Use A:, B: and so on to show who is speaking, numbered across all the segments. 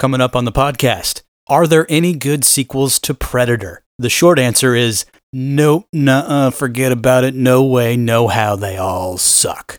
A: Coming up on the podcast, are there any good sequels to Predator? The short answer is nope, nuh forget about it, no way, no how, they all suck.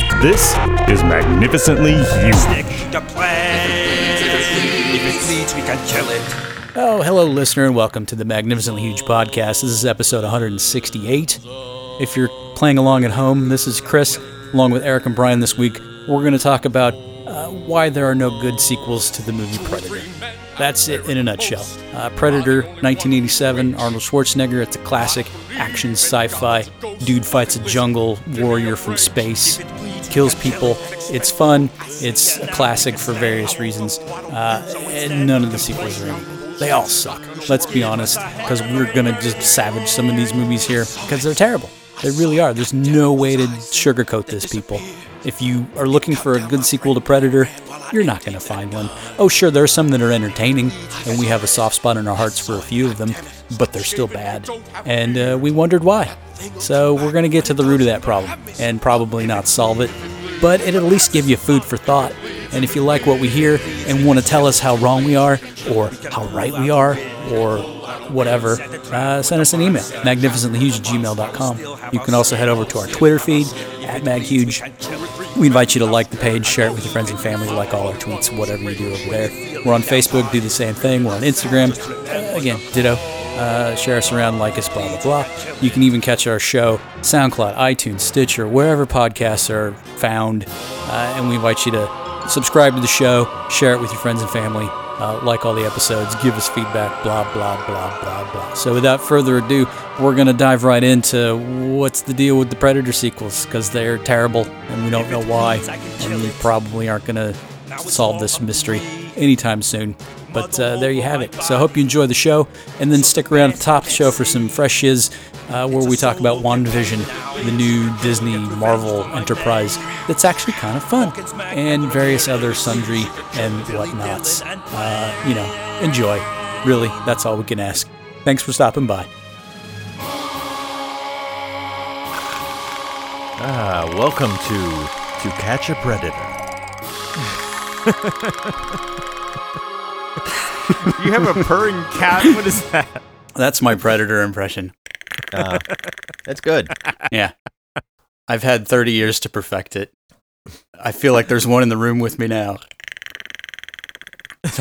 B: This is Magnificently Huge.
C: If it bleeds, we can kill it.
A: Oh, hello, listener, and welcome to the Magnificently Huge Podcast. This is episode 168. If you're playing along at home, this is Chris, along with Eric and Brian this week. We're going to talk about uh, why there are no good sequels to the movie Predator. That's it in a nutshell. Uh, Predator, 1987, Arnold Schwarzenegger. It's a classic action sci fi. Dude fights a jungle warrior from space, kills people. It's fun. It's a classic for various reasons. Uh, and none of the sequels are any. They all suck. Let's be honest, because we're to just savage some of these movies here because they're terrible. They really are. There's no way to sugarcoat this, people. If you are looking for a good sequel to Predator, you're not going to find one. Oh, sure, there are some that are entertaining, and we have a soft spot in our hearts for a few of them, but they're still bad. And uh, we wondered why. So we're going to get to the root of that problem and probably not solve it, but it'll at least give you food for thought. And if you like what we hear and want to tell us how wrong we are, or how right we are, or whatever, uh, send us an email, magnificentlyhuge@gmail.com. You can also head over to our Twitter feed, at maghuge. We invite you to like the page, share it with your friends and family, like all our tweets, whatever you do over there. We're on Facebook, do the same thing. We're on Instagram. Uh, again, ditto. Uh, share us around, like us, blah, blah, blah. You can even catch our show, SoundCloud, iTunes, Stitcher, wherever podcasts are found. Uh, and we invite you to subscribe to the show, share it with your friends and family, uh, like all the episodes, give us feedback, blah, blah, blah, blah, blah. So without further ado, we're going to dive right into what's the deal with the Predator sequels, because they're terrible and we don't know why. And we probably aren't going to solve this mystery anytime soon. But uh, there you have it. So I hope you enjoy the show, and then stick around at the top of the show for some fresh shiz, uh, where we talk about WandaVision, the new Disney Marvel enterprise that's actually kind of fun, and various other sundry and whatnots. Uh, you know, enjoy. Really, that's all we can ask. Thanks for stopping by.
D: Ah, welcome to To Catch a Predator.
E: You have a purring cat. What is that?
A: That's my Predator impression.
D: Uh, that's good.
A: Yeah. I've had 30 years to perfect it. I feel like there's one in the room with me now. Get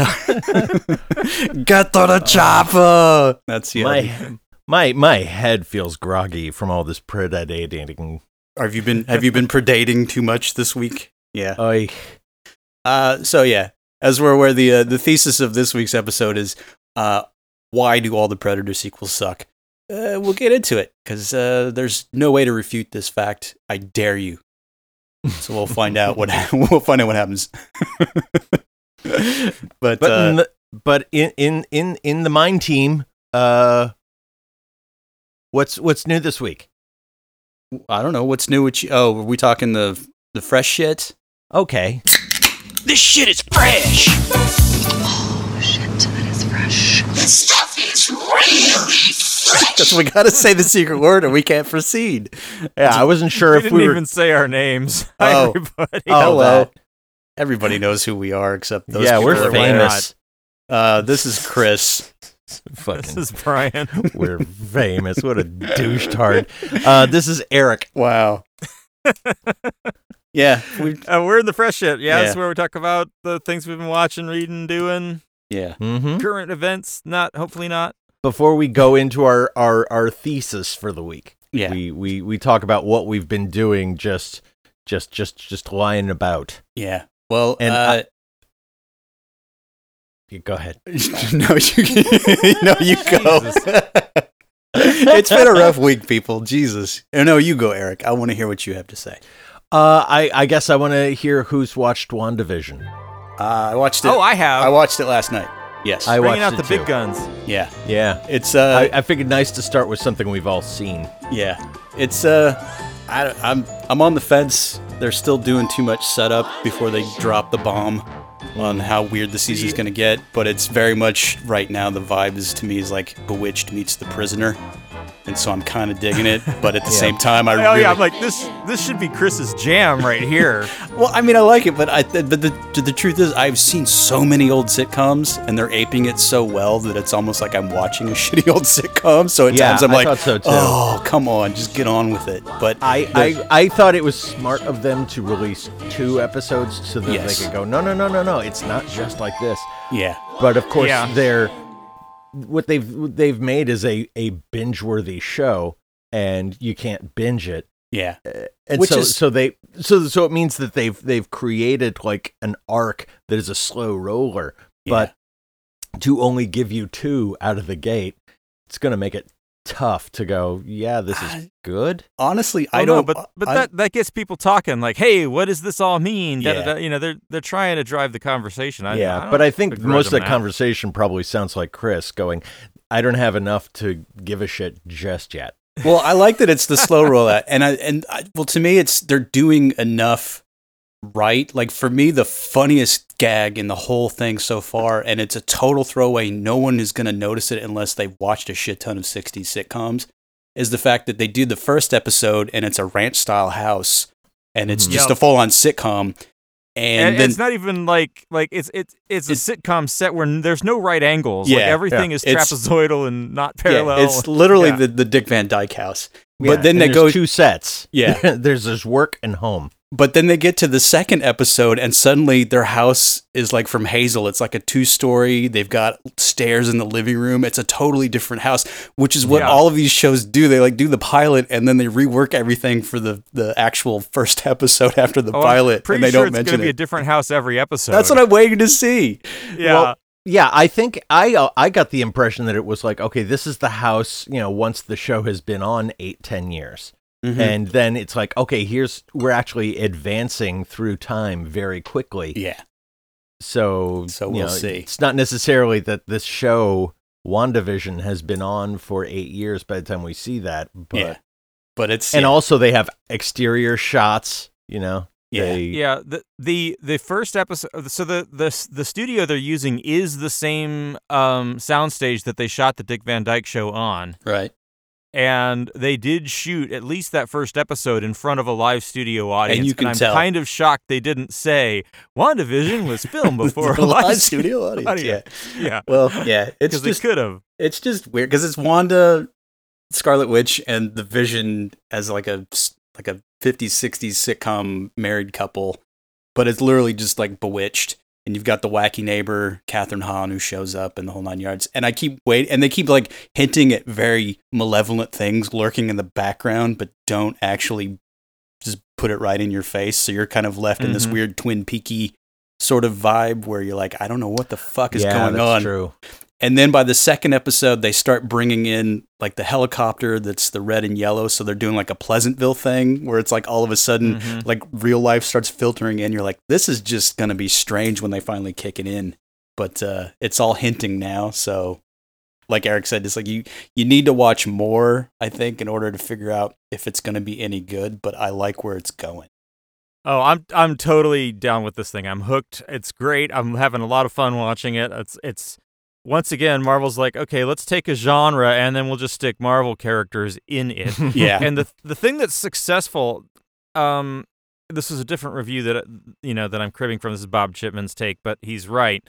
A: to the chopper. That's the
D: My my my head feels groggy from all this predating.
A: Have you been have you been predating too much this week? Yeah.
D: I
A: Uh, so yeah, as we're aware, the uh, the thesis of this week's episode is uh, why do all the Predator sequels suck? Uh, we'll get into it because uh, there's no way to refute this fact. I dare you. So we'll find out what we'll find out what happens. but
D: but
A: uh,
D: in the, but in in in in the mine team, uh, what's what's new this week?
A: I don't know what's new with you. Oh, are we talking the the fresh shit?
D: Okay,
C: This shit is fresh.
F: Oh, shit, that is fresh. This stuff is really fresh.
A: Because we got to say the secret word or we can't proceed.
D: yeah, I wasn't sure
E: We
D: if
E: didn't
D: we were.
E: even say our names.
A: Oh.
E: everybody.
D: Oh,
A: Hello.
D: that.
A: Everybody knows who we are except those.
D: yeah, we're
A: people over there.
D: famous.
A: Uh, this is Chris.
D: Fucking, this
E: is Brian.
D: we're famous. What a douche tard. Uh, this is Eric.
A: Wow. yeah, we
E: Uh, we're in the fresh shit. Yeah,
A: Yeah.
E: this is where we talk about the things we've been watching, reading, doing,
A: yeah.
D: hmm
E: current events. Not, hopefully not.
D: Before we go into our, our our thesis for the week,
A: Yeah.
D: we we we talk about what we've been doing. Just just just just lying about.
A: Yeah. Well,
D: And
A: uh,
D: You Go ahead.
A: no, you, no, you go. it's been a rough week, people. Jesus. Oh, no, you go, Eric. I want to hear what you have to say.
D: Uh, I I guess I want to hear who's watched WandaVision.
A: Uh, I watched it.
E: Oh, I have.
A: I watched it last night. Yes.
D: I
E: Bringing
D: watched
E: out
D: it
E: the big guns.
A: yeah.
D: Yeah.
A: It's uh
D: I, I figured nice to start with something we've all seen.
A: Yeah, it's uh, I, I'm I'm on the fence. They're still doing too much setup before they drop the bomb on how weird the season's gonna get. But it's very much right now. The vibe is to me is like Bewitched meets The Prisoner, and so I'm kind of digging it. But at the same time, I
E: Oh
A: really
E: yeah, I'm like this. This should be Chris's jam right here.
A: well, I mean, I like it, but I but the the truth is, I've seen so many old sitcoms, and they're aping it so well that it's almost like I'm watching a shitty old sitcom. So at
D: Yeah,
A: times I'm
D: I
A: like,
D: so,
A: oh come on, just get on with it. But
D: I,
A: the-
D: I, I thought it was smart of them to release two episodes so that
A: Yes.
D: they could go, no, no, no, no, no, it's not just like this.
A: yeah,
D: But of course,
E: Yeah.
D: they're what they've what they've made is a a binge worthy show, and you can't binge it.
A: yeah, uh,
D: And
A: Which
D: so,
A: is-
D: so they so so it means that they've they've created like an arc that is a slow roller, but to only give you two out of the gate, it's going to make it tough to go. Yeah, this is good.
A: honestly,
E: I
A: I
E: know,
A: don't.
E: but but
A: I-
E: that that gets people talking. Like, hey, what does this all mean? Da, da,
A: Yeah.
E: da. You know, they're they're trying to drive the conversation. I,
D: yeah,
E: I
D: but I think most of
E: them
D: that
E: that.
D: conversation probably sounds like Chris going, "I don't have enough to give a shit just yet."
A: well, I like that it's the slow rollout, and I and I, well, to me, it's they're doing enough right. Like for me, the funniest gag in the whole thing so far, and it's a total throwaway. No one is going to notice it unless they've watched a shit ton of '60s sitcoms. Is the fact that they do the first episode and it's a ranch style house, and it's
D: Mhm.
A: just
E: Yep.
A: a full on sitcom, and,
E: And,
A: then
E: it's not even like like it's it's it's a
A: It's-
E: sitcom set where there's no right angles. like
A: Yeah,
E: everything
D: yeah.
E: is
A: It's-
E: trapezoidal and not
A: yeah,
E: parallel.
A: it's literally
E: Yeah.
A: the the Dick Van Dyke House.
D: Yeah,
A: But then
D: and
A: they go
D: two sets.
A: Yeah.
D: there's there's work and home.
A: But then they get to the second episode, and suddenly their house is like from Hazel. It's like a two story. They've got stairs in the living room. It's a totally different house, which is what
E: Yeah.
A: all of these shows do. They like do the pilot, and then they rework everything for the the actual first episode after the
E: Oh, I'm
A: pilot,
E: Pretty
A: and they
E: sure
A: don't
E: it's
A: mention
E: gonna be a different house every episode.
A: That's what I'm waiting to see.
E: Yeah.
D: Well, yeah, I think I uh, I got the impression that it was like, okay, this is the house. You know, once the show has been on eight, ten years,
A: Mhm.
D: and then it's like, okay, here's we're actually advancing through time very quickly.
A: yeah,
D: So,
A: So we'll
D: know,
A: see.
D: It's not necessarily that this show, WandaVision, has been on for eight years by the time we see that, but
A: yeah. But it's
D: and
A: yeah,
D: also they have exterior shots. You know,
A: Yeah.
D: They-
E: Yeah, the the the first episode. So the the the studio they're using is the same um, soundstage that they shot the Dick Van Dyke Show on,
A: right.
E: And they did shoot at least that first episode in front of a live studio audience.
A: And you can
E: I'm
A: tell.
E: kind of shocked they didn't say WandaVision was filmed before a live, studio
A: studio audience. Yeah.
E: Yeah,
A: Well, yeah. It's just
E: could have.
A: it's just weird because it's Wanda, Scarlet Witch, and the Vision as like a like a 50s 60s sitcom married couple, but it's literally just like Bewitched. And you've got the wacky neighbor Kathryn Hahn who shows up in the whole nine yards. And I keep wait, and they keep like hinting at very malevolent things lurking in the background, but don't actually just put it right in your face. So you're kind of left in this
E: Mhm.
A: weird Twin Peaky sort of vibe where you're like, I don't know what the fuck is
D: yeah,
A: going
D: that's
A: on.
D: True.
A: And then by the second episode, they start bringing in like the helicopter that's the red and yellow. So they're doing like a Pleasantville thing where it's like all of a sudden,
E: Mhm.
A: like real life starts filtering in. You're like, this is just going to be strange when they finally kick it in. But uh, it's all hinting now. So, like Eric said, it's like you, you need to watch more, I think, in order to figure out if it's going to be any good. But I like where it's going.
E: Oh, I'm I'm totally down with this thing. I'm hooked. It's great. I'm having a lot of fun watching it. It's it's once again Marvel's like, okay, let's take a genre and then we'll just stick Marvel characters in it.
A: Yeah.
E: and the the thing that's successful, um, this is a different review that you know that I'm cribbing from. This is Bob Chipman's take, but he's right.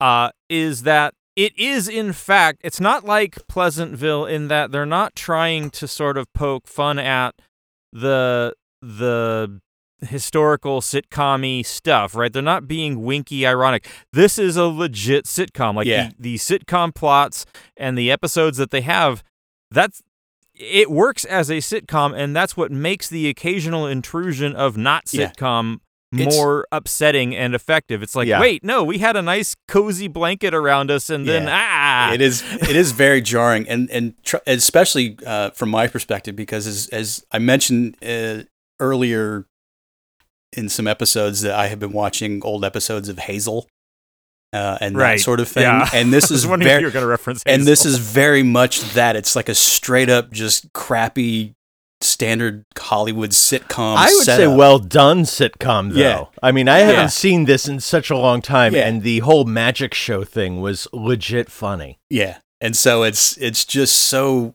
E: Uh, is that it is in fact it's not like Pleasantville in that they're not trying to sort of poke fun at the the historical sitcom stuff, right? They're not being winky ironic. This is a legit sitcom. Like
A: Yeah.
E: the, the sitcom plots and the episodes that they have, that's it works as a sitcom, and that's what makes the occasional intrusion of not
A: Yeah.
E: sitcom
A: It's-
E: more upsetting and effective. It's like,
D: Yeah.
E: wait, no, we had a nice cozy blanket around us, and then ah,
A: it is it is very jarring and and tr- especially uh, from my perspective because as as I mentioned uh, earlier in some episodes that I have been watching old episodes of Hazel uh, and
E: Right.
A: that sort of thing.
E: Yeah.
A: And this is
E: wondering
A: very
E: you're going to reference.
A: and this is very much that. It's like a straight up just crappy standard Hollywood sitcom.
D: I would say well done sitcom though.
A: Yeah.
D: I mean, I haven't
A: Yeah.
D: seen this in such a long time,
A: Yeah.
D: and the whole magic show thing was legit funny.
A: Yeah. And so it's it's just so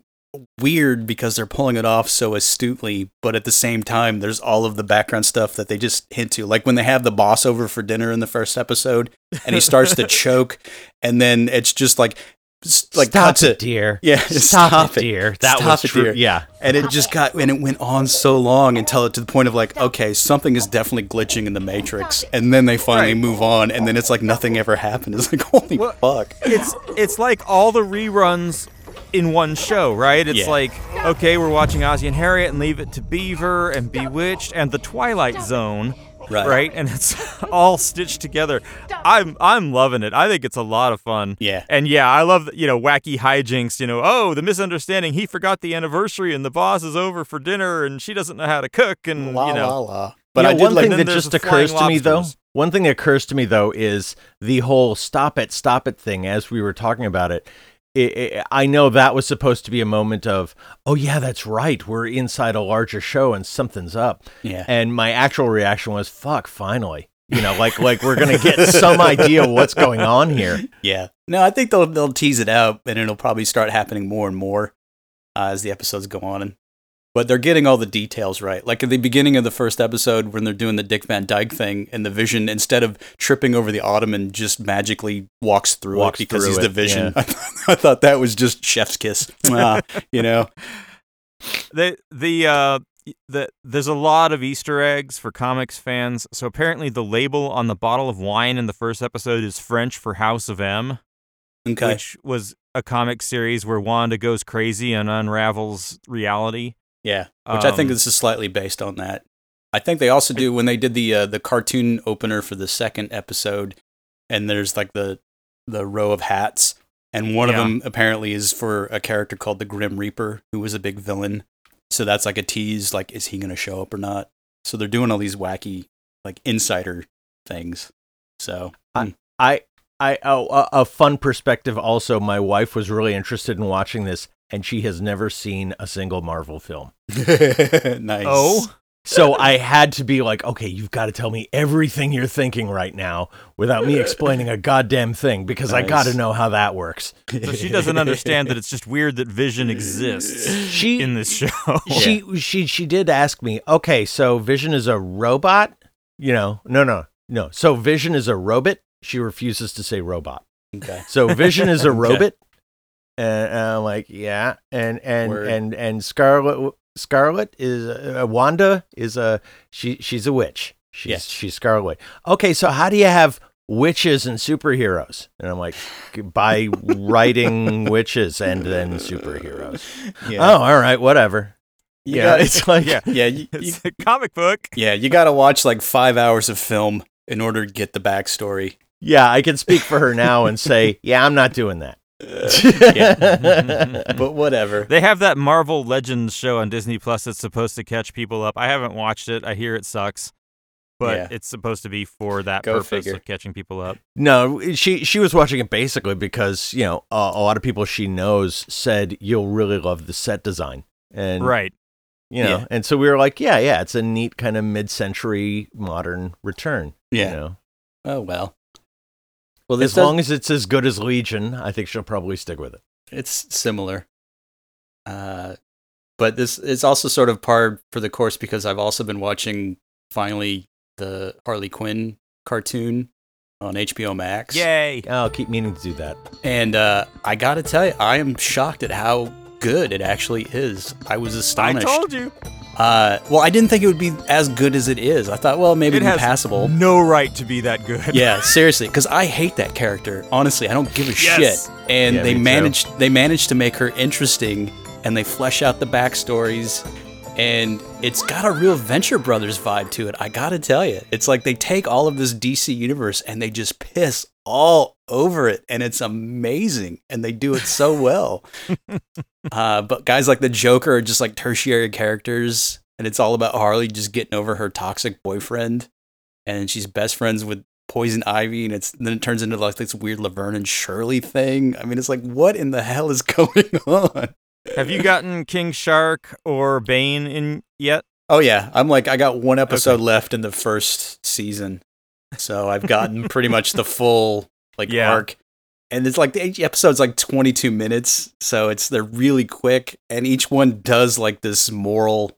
A: weird because they're pulling it off so astutely, but at the same time there's all of the background stuff that they just hint to. Like when they have the boss over for dinner in the first episode and he starts to choke and then it's just like s- like
D: stop
A: cuts
D: it,
A: it.
D: dear.
A: Yeah,
D: stop,
A: stop
D: it,
A: it.
D: dear. That
A: Stop
D: was
A: it,
D: true.
A: dear.
D: Yeah,
A: And it just got and it went on so long until it to the point of like, okay, something is definitely glitching in the matrix. And then they finally
E: Right.
A: move on and then it's like nothing ever happened. It's like holy
E: Well,
A: fuck.
E: it's it's like all the reruns in one show, right? It's
A: Yeah.
E: like okay, we're watching Ozzy and Harriet and Leave It to Beaver and Bewitched and The Twilight Zone,
A: Right.
E: And it's all stitched together. I'm I'm loving it. I think it's a lot of fun.
A: Yeah.
E: And yeah, I love you know wacky hijinks. You know, oh the misunderstanding. He forgot the anniversary and the boss is over for dinner and she doesn't know how to cook and
A: La
E: you know.
A: la la.
D: But
A: But I did
D: one
A: like
D: thing that just occurs to me though. One thing that occurs to me though is the whole "stop it, stop it" thing. As we were talking about it, it, it I know that was supposed to be a moment of, "Oh yeah, that's right. We're inside a larger show and something's up."
A: Yeah.
D: And my actual reaction was, "Fuck, finally." You know, like like we're gonna get some idea what's going on here.
A: Yeah. No, I think they'll they'll tease it out, and it'll probably start happening more and more uh, as the episodes go on. And but they're getting all the details right. Like at the beginning of the first episode, when they're doing the Dick Van Dyke thing, and the Vision, instead of tripping over the ottoman, just magically walks through
D: Walks
A: it because
D: through
A: he's
D: it,
A: the Vision.
D: yeah.
A: I, thought that was just chef's kiss. You know.
E: the the uh the there's a lot of Easter eggs for comics fans. So apparently the label on the bottle of wine in the first episode is French for House of M,
A: Okay.
E: which was a comic series where Wanda goes crazy and unravels reality.
A: Yeah, which I think
E: Um,
A: this is slightly based on that. I think they also do when they did the uh, the cartoon opener for the second episode, and there's like the the row of hats, and one
E: Yeah.
A: of them apparently is for a character called the Grim Reaper, who was a big villain. So that's like a tease, like is he going to show up or not? So they're doing all these wacky like insider things. So
D: I I oh, a, a fun perspective. Also, my wife was really interested in watching this, and she has never seen a single Marvel film.
A: nice.
E: Oh,
D: So I had to be like, okay, you've got to tell me everything you're thinking right now without me explaining a goddamn thing because I got to know how that works.
E: so she doesn't understand that it's just weird that Vision exists
D: She
E: in this show.
D: she she she did ask me, okay, so Vision is a robot? You know, no, no, no. So Vision is a robot. She refuses to say robot.
A: Okay.
D: So Vision is a
A: Okay.
D: robot, and, and I'm like, yeah, and and
A: Word.
D: and and Scarlet Scarlet is uh, Wanda is a she she's a witch. She's
A: Yes.
D: she's Scarlet. Okay, so how do you have witches and superheroes? And I'm like, by writing witches and then superheroes.
A: Yeah.
D: Oh, all right, whatever. Yeah,
A: got-
D: it's like
E: yeah,
A: yeah. You, you,
E: a comic book.
A: Yeah, you got to watch like five hours of film in order to get the backstory.
D: Yeah, I can speak for her now and say, yeah, I'm not doing that.
A: But whatever.
E: They have that Marvel Legends show on Disney Plus that's supposed to catch people up. I haven't watched it. I hear it sucks, but
A: Yeah.
E: it's supposed to be for that
A: Go
E: purpose
A: figure.
E: of catching people up.
D: No, she she was watching it basically because you know uh, a lot of people she knows said you'll really love the set design, and
E: Right.
D: you know,
A: Yeah.
D: and so we were like, yeah, yeah, it's a neat kind of mid-century modern return.
A: Yeah.
D: you know,
A: Oh well. Well,
D: as long as it's as good as Legion, I think she'll probably stick with it.
A: it's similar. Uh, but this is also sort of par for the course because I've also been watching finally the Harley Quinn cartoon on HBO Max.
E: Yay.
D: I'll keep meaning to do that.
A: And uh, I got to tell you, I am shocked at how good it actually is. I was astonished.
E: I told you.
A: Uh, well, I didn't think it would be as good as it is. I thought, well, maybe
E: It
A: it'd be
E: has
A: passable.
E: no right to be that good.
A: yeah, seriously, because I hate that character. Honestly, I don't give a
E: Yes.
A: shit. And
D: Yeah,
A: they
D: me too.
A: managed they managed to make her interesting, and they flesh out the backstories, and it's got a real Venture Brothers vibe to it. I gotta tell you, it's like they take all of this DC universe and they just piss all over it, and it's amazing, and they do it so well. uh, but guys like the Joker are just like tertiary characters, and it's all about Harley just getting over her toxic boyfriend and she's best friends with poison ivy, and it's then it turns into like this weird Laverne and Shirley thing. I mean, it's like what in the hell is going on?
E: Have you gotten King Shark or Bane in yet?
A: Oh yeah, I'm like I got one episode left in the first season, so I've gotten pretty much the full like
E: Yeah.
A: arc, and it's like the episode's like 22 minutes, so it's they're really quick, and each one does like this moral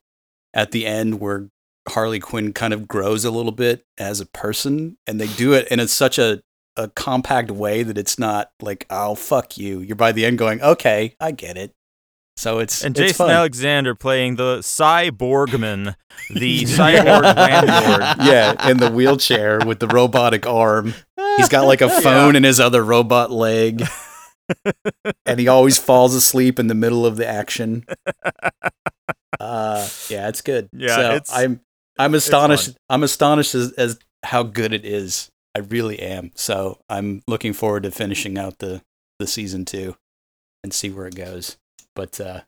A: at the end where Harley Quinn kind of grows a little bit as a person, and they do it in a, such a a compact way that it's not like oh fuck you. You're by the end going okay, I get it. So it's
E: And
A: it's
E: Jason
A: fun.
E: Alexander playing the Sy Borgman, the cyborg landlord.
A: yeah, in the wheelchair with the robotic arm. He's got like a phone in his other robot leg. and he always falls asleep in the middle of the action. Uh, yeah, it's good.
E: Yeah,
A: So
E: it's-
A: I'm I'm astonished.
E: fun.
A: I'm astonished as, as how good it is. I really am. So I'm looking forward to finishing out the the season two and see where it goes. But uh,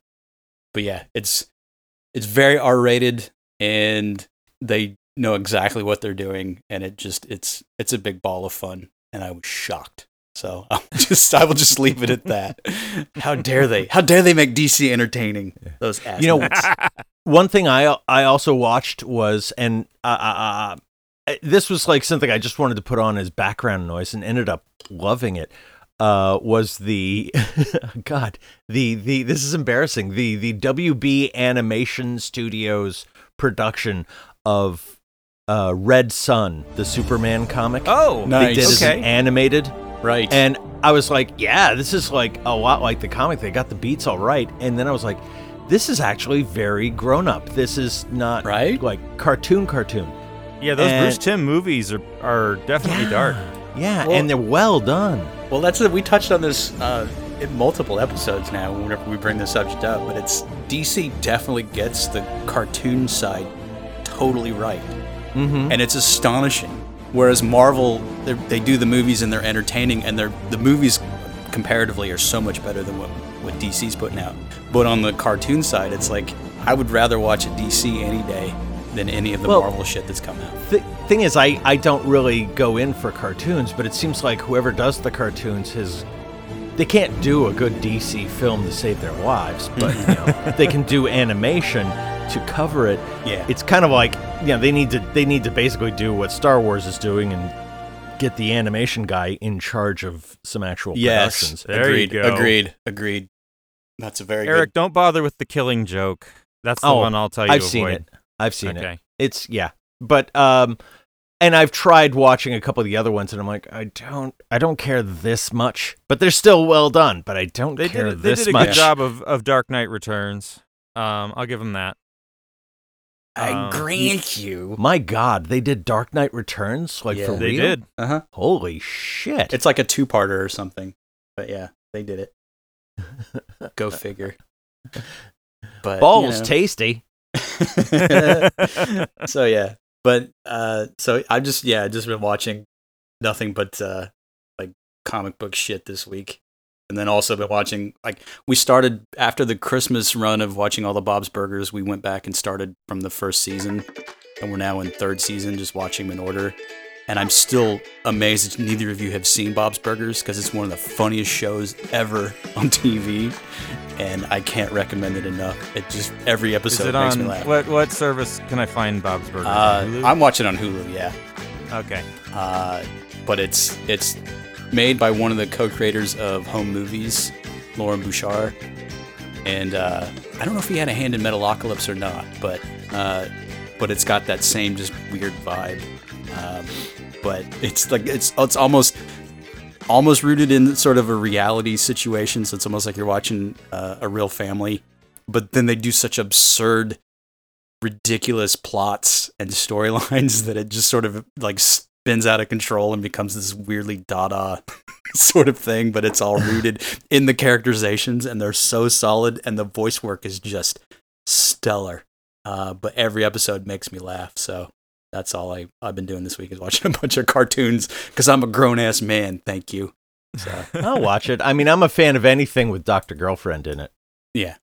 A: but yeah, it's it's very R rated and they know exactly what they're doing and it just it's it's a big ball of fun and I was shocked. So I'll just I will just leave it at that. How dare they? How dare they make DC entertaining? Those assholes.
D: You know, one thing I I also watched was and uh, uh, uh, this was like something I just wanted to put on as background noise and ended up loving it. Uh, was the God the the this is embarrassing the the WB Animation Studios production of uh, Red Son the Superman comic.
E: Oh,
D: they
A: nice.
D: did as
E: Okay.
D: an animated
A: right.
D: and I was like, yeah, this is like a lot like the comic. They got the beats all right. And then I was like, this is actually very grown up. This is not
A: Right?
D: like cartoon cartoon.
E: yeah, those
D: and-
E: Bruce Timm movies are are definitely dark.
D: Yeah,
A: Well-
D: and they're well done.
A: Well, that's it. We touched on this uh, in multiple episodes now. Whenever we bring the subject up, but it's DC definitely gets the cartoon side totally right,
D: Mm-hmm.
A: and it's astonishing. Whereas Marvel, they do the movies and they're entertaining, and they're the movies comparatively are so much better than what what DC's putting out. But on the cartoon side, it's like I would rather watch a DC any day than any of the
D: Well-
A: Marvel shit that's come out.
D: The thing is, I, I don't really go in for cartoons, but it seems like whoever does the cartoons has. They can't do a good DC film to save their lives, but you know, they can do animation to cover it,
A: Yeah.
D: it's kind of like you know they need to they need to basically do what Star Wars is doing and get the animation guy in charge of some actual
A: Yes,
D: productions.
E: There you
A: agreed,
E: go.
A: agreed, agreed. That's a very
E: Eric,
A: good.
E: don't bother with the killing joke. That's the
D: Oh,
E: one I'll tell you
D: I've
E: to
D: seen
E: avoid.
D: it. I've seen it. It's yeah, but um, and I've tried watching a couple of the other ones, and I'm like, I don't, I don't care this much, but they're still well done. But I don't
E: They
D: care
E: did they did a
D: much.
E: good job of, of Dark Knight Returns. Um, I'll give them that.
A: I
E: Um,
A: grant you.
D: My God, they did Dark Knight Returns like
A: Yeah.
D: for
E: They
D: real.
E: did.
A: Uh huh.
D: Holy shit!
A: It's like a two-parter or something. But yeah, they did it. Go figure. But
D: balls
A: you know.
D: tasty.
A: so yeah, but uh, so I just yeah, just been watching nothing but uh, like comic book shit this week, and then also been watching like we started after the Christmas run of watching all the Bob's Burgers. We went back and started from the first season, and we're now in third season, just watching them in order. And I'm still amazed that neither of you have seen Bob's Burgers because it's one of the funniest shows ever on TV, and I can't recommend it enough. It just every
E: Is
A: episode
E: it
A: makes
E: on
A: me laugh.
E: what what service can I find Bob's Burgers?
A: Uh, I'm watching on Hulu, yeah.
E: okay.
A: Uh, but it's it's made by one of the co-creators of Home Movies, Loren Bouchard, and uh, I don't know if he had a hand in Metalocalypse or not, but uh, but it's got that same just weird vibe. Um, but it's like it's it's almost almost rooted in sort of a reality situation, so it's almost like you're watching uh, a real family. But then they do such absurd ridiculous plots and storylines that it just sort of like spins out of control and becomes this weirdly dada sort of thing but it's all rooted in the characterizations and they're so solid and the voice work is just stellar uh, but every episode makes me laugh so that's all I, i've been doing this week is watching a bunch of cartoons because i'm a grown-ass man thank you so
D: I'll watch it. I mean, I'm a fan of anything with Doctor Girlfriend in it.
A: yeah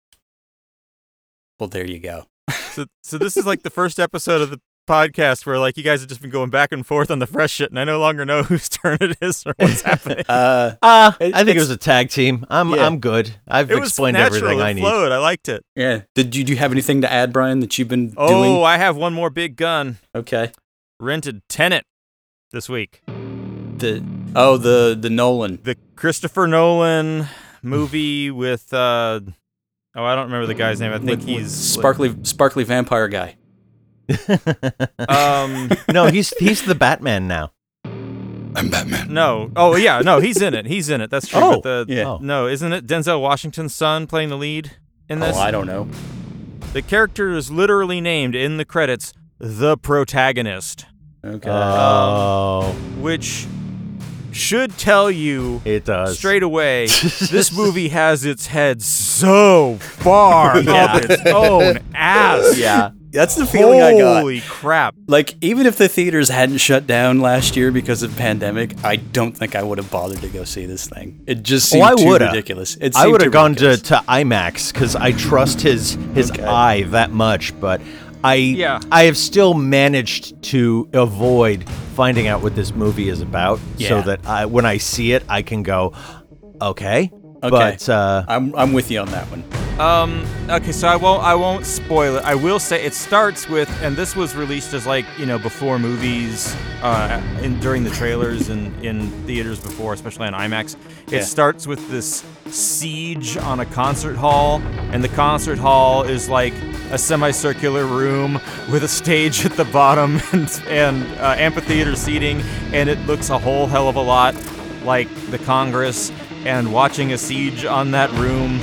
A: well there you go
E: So so this is like the first episode of the podcast where like you guys have just been going back and forth on the fresh shit, and I no longer know whose turn it is or what's happening.
A: Uh,
D: Uh, I think it was a tag team. I'm
A: Yeah.
D: I'm good. I've
E: it was
D: explained
E: natural.
D: everything
E: it
D: I need.
E: flowed. I liked it.
A: yeah. Did you do you have anything to add, Brian, that you've been
E: Oh,
A: doing?
E: Oh, I have one more big gun.
A: Okay.
E: Rented Tenet this week.
A: The oh the the Nolan.
E: The Christopher Nolan movie with uh oh I don't remember the guy's name. I think
A: With- with
E: he's
A: sparkly sparkly vampire guy.
E: um
D: no, he's he's the Batman now.
A: I'm Batman.
E: no oh yeah no he's in it he's in it that's true.
D: Oh,
E: but the,
A: yeah.
D: Oh.
E: no isn't it Denzel Washington's son playing the lead in this?
A: Oh, I don't know.
E: The character is literally named in the credits the protagonist,
A: Okay.
D: Oh,
E: which should tell you
D: it does.
E: straight away this movie has its head so far
A: Yeah.
E: up its own ass.
D: Yeah.
A: That's the feeling I got.
E: Holy crap.
A: Like even if the theaters hadn't shut down last year because of pandemic, I don't think I would have bothered to go see this thing. It just
D: Oh,
A: seemed
D: I
A: too
D: would've.
A: ridiculous. It
D: I would have gone to, to IMAX because I trust his his
A: Okay.
D: eye that much, but I
E: Yeah.
D: I have still managed to avoid finding out what this movie is about,
A: Yeah.
D: so that I when I see it, I can go, okay.
A: Okay.
D: But uh,
A: I'm I'm with you on that one.
E: Um. Okay, so I won't. I won't spoil it. I will say it starts with, and this was released as like you know before movies, uh, in during the trailers and in theaters before, especially on IMAX. It
A: Yeah.
E: starts with this siege on a concert hall, and the concert hall is like a semicircular room with a stage at the bottom and and uh, amphitheater seating, and it looks a whole hell of a lot like the Congress. And watching a siege on that room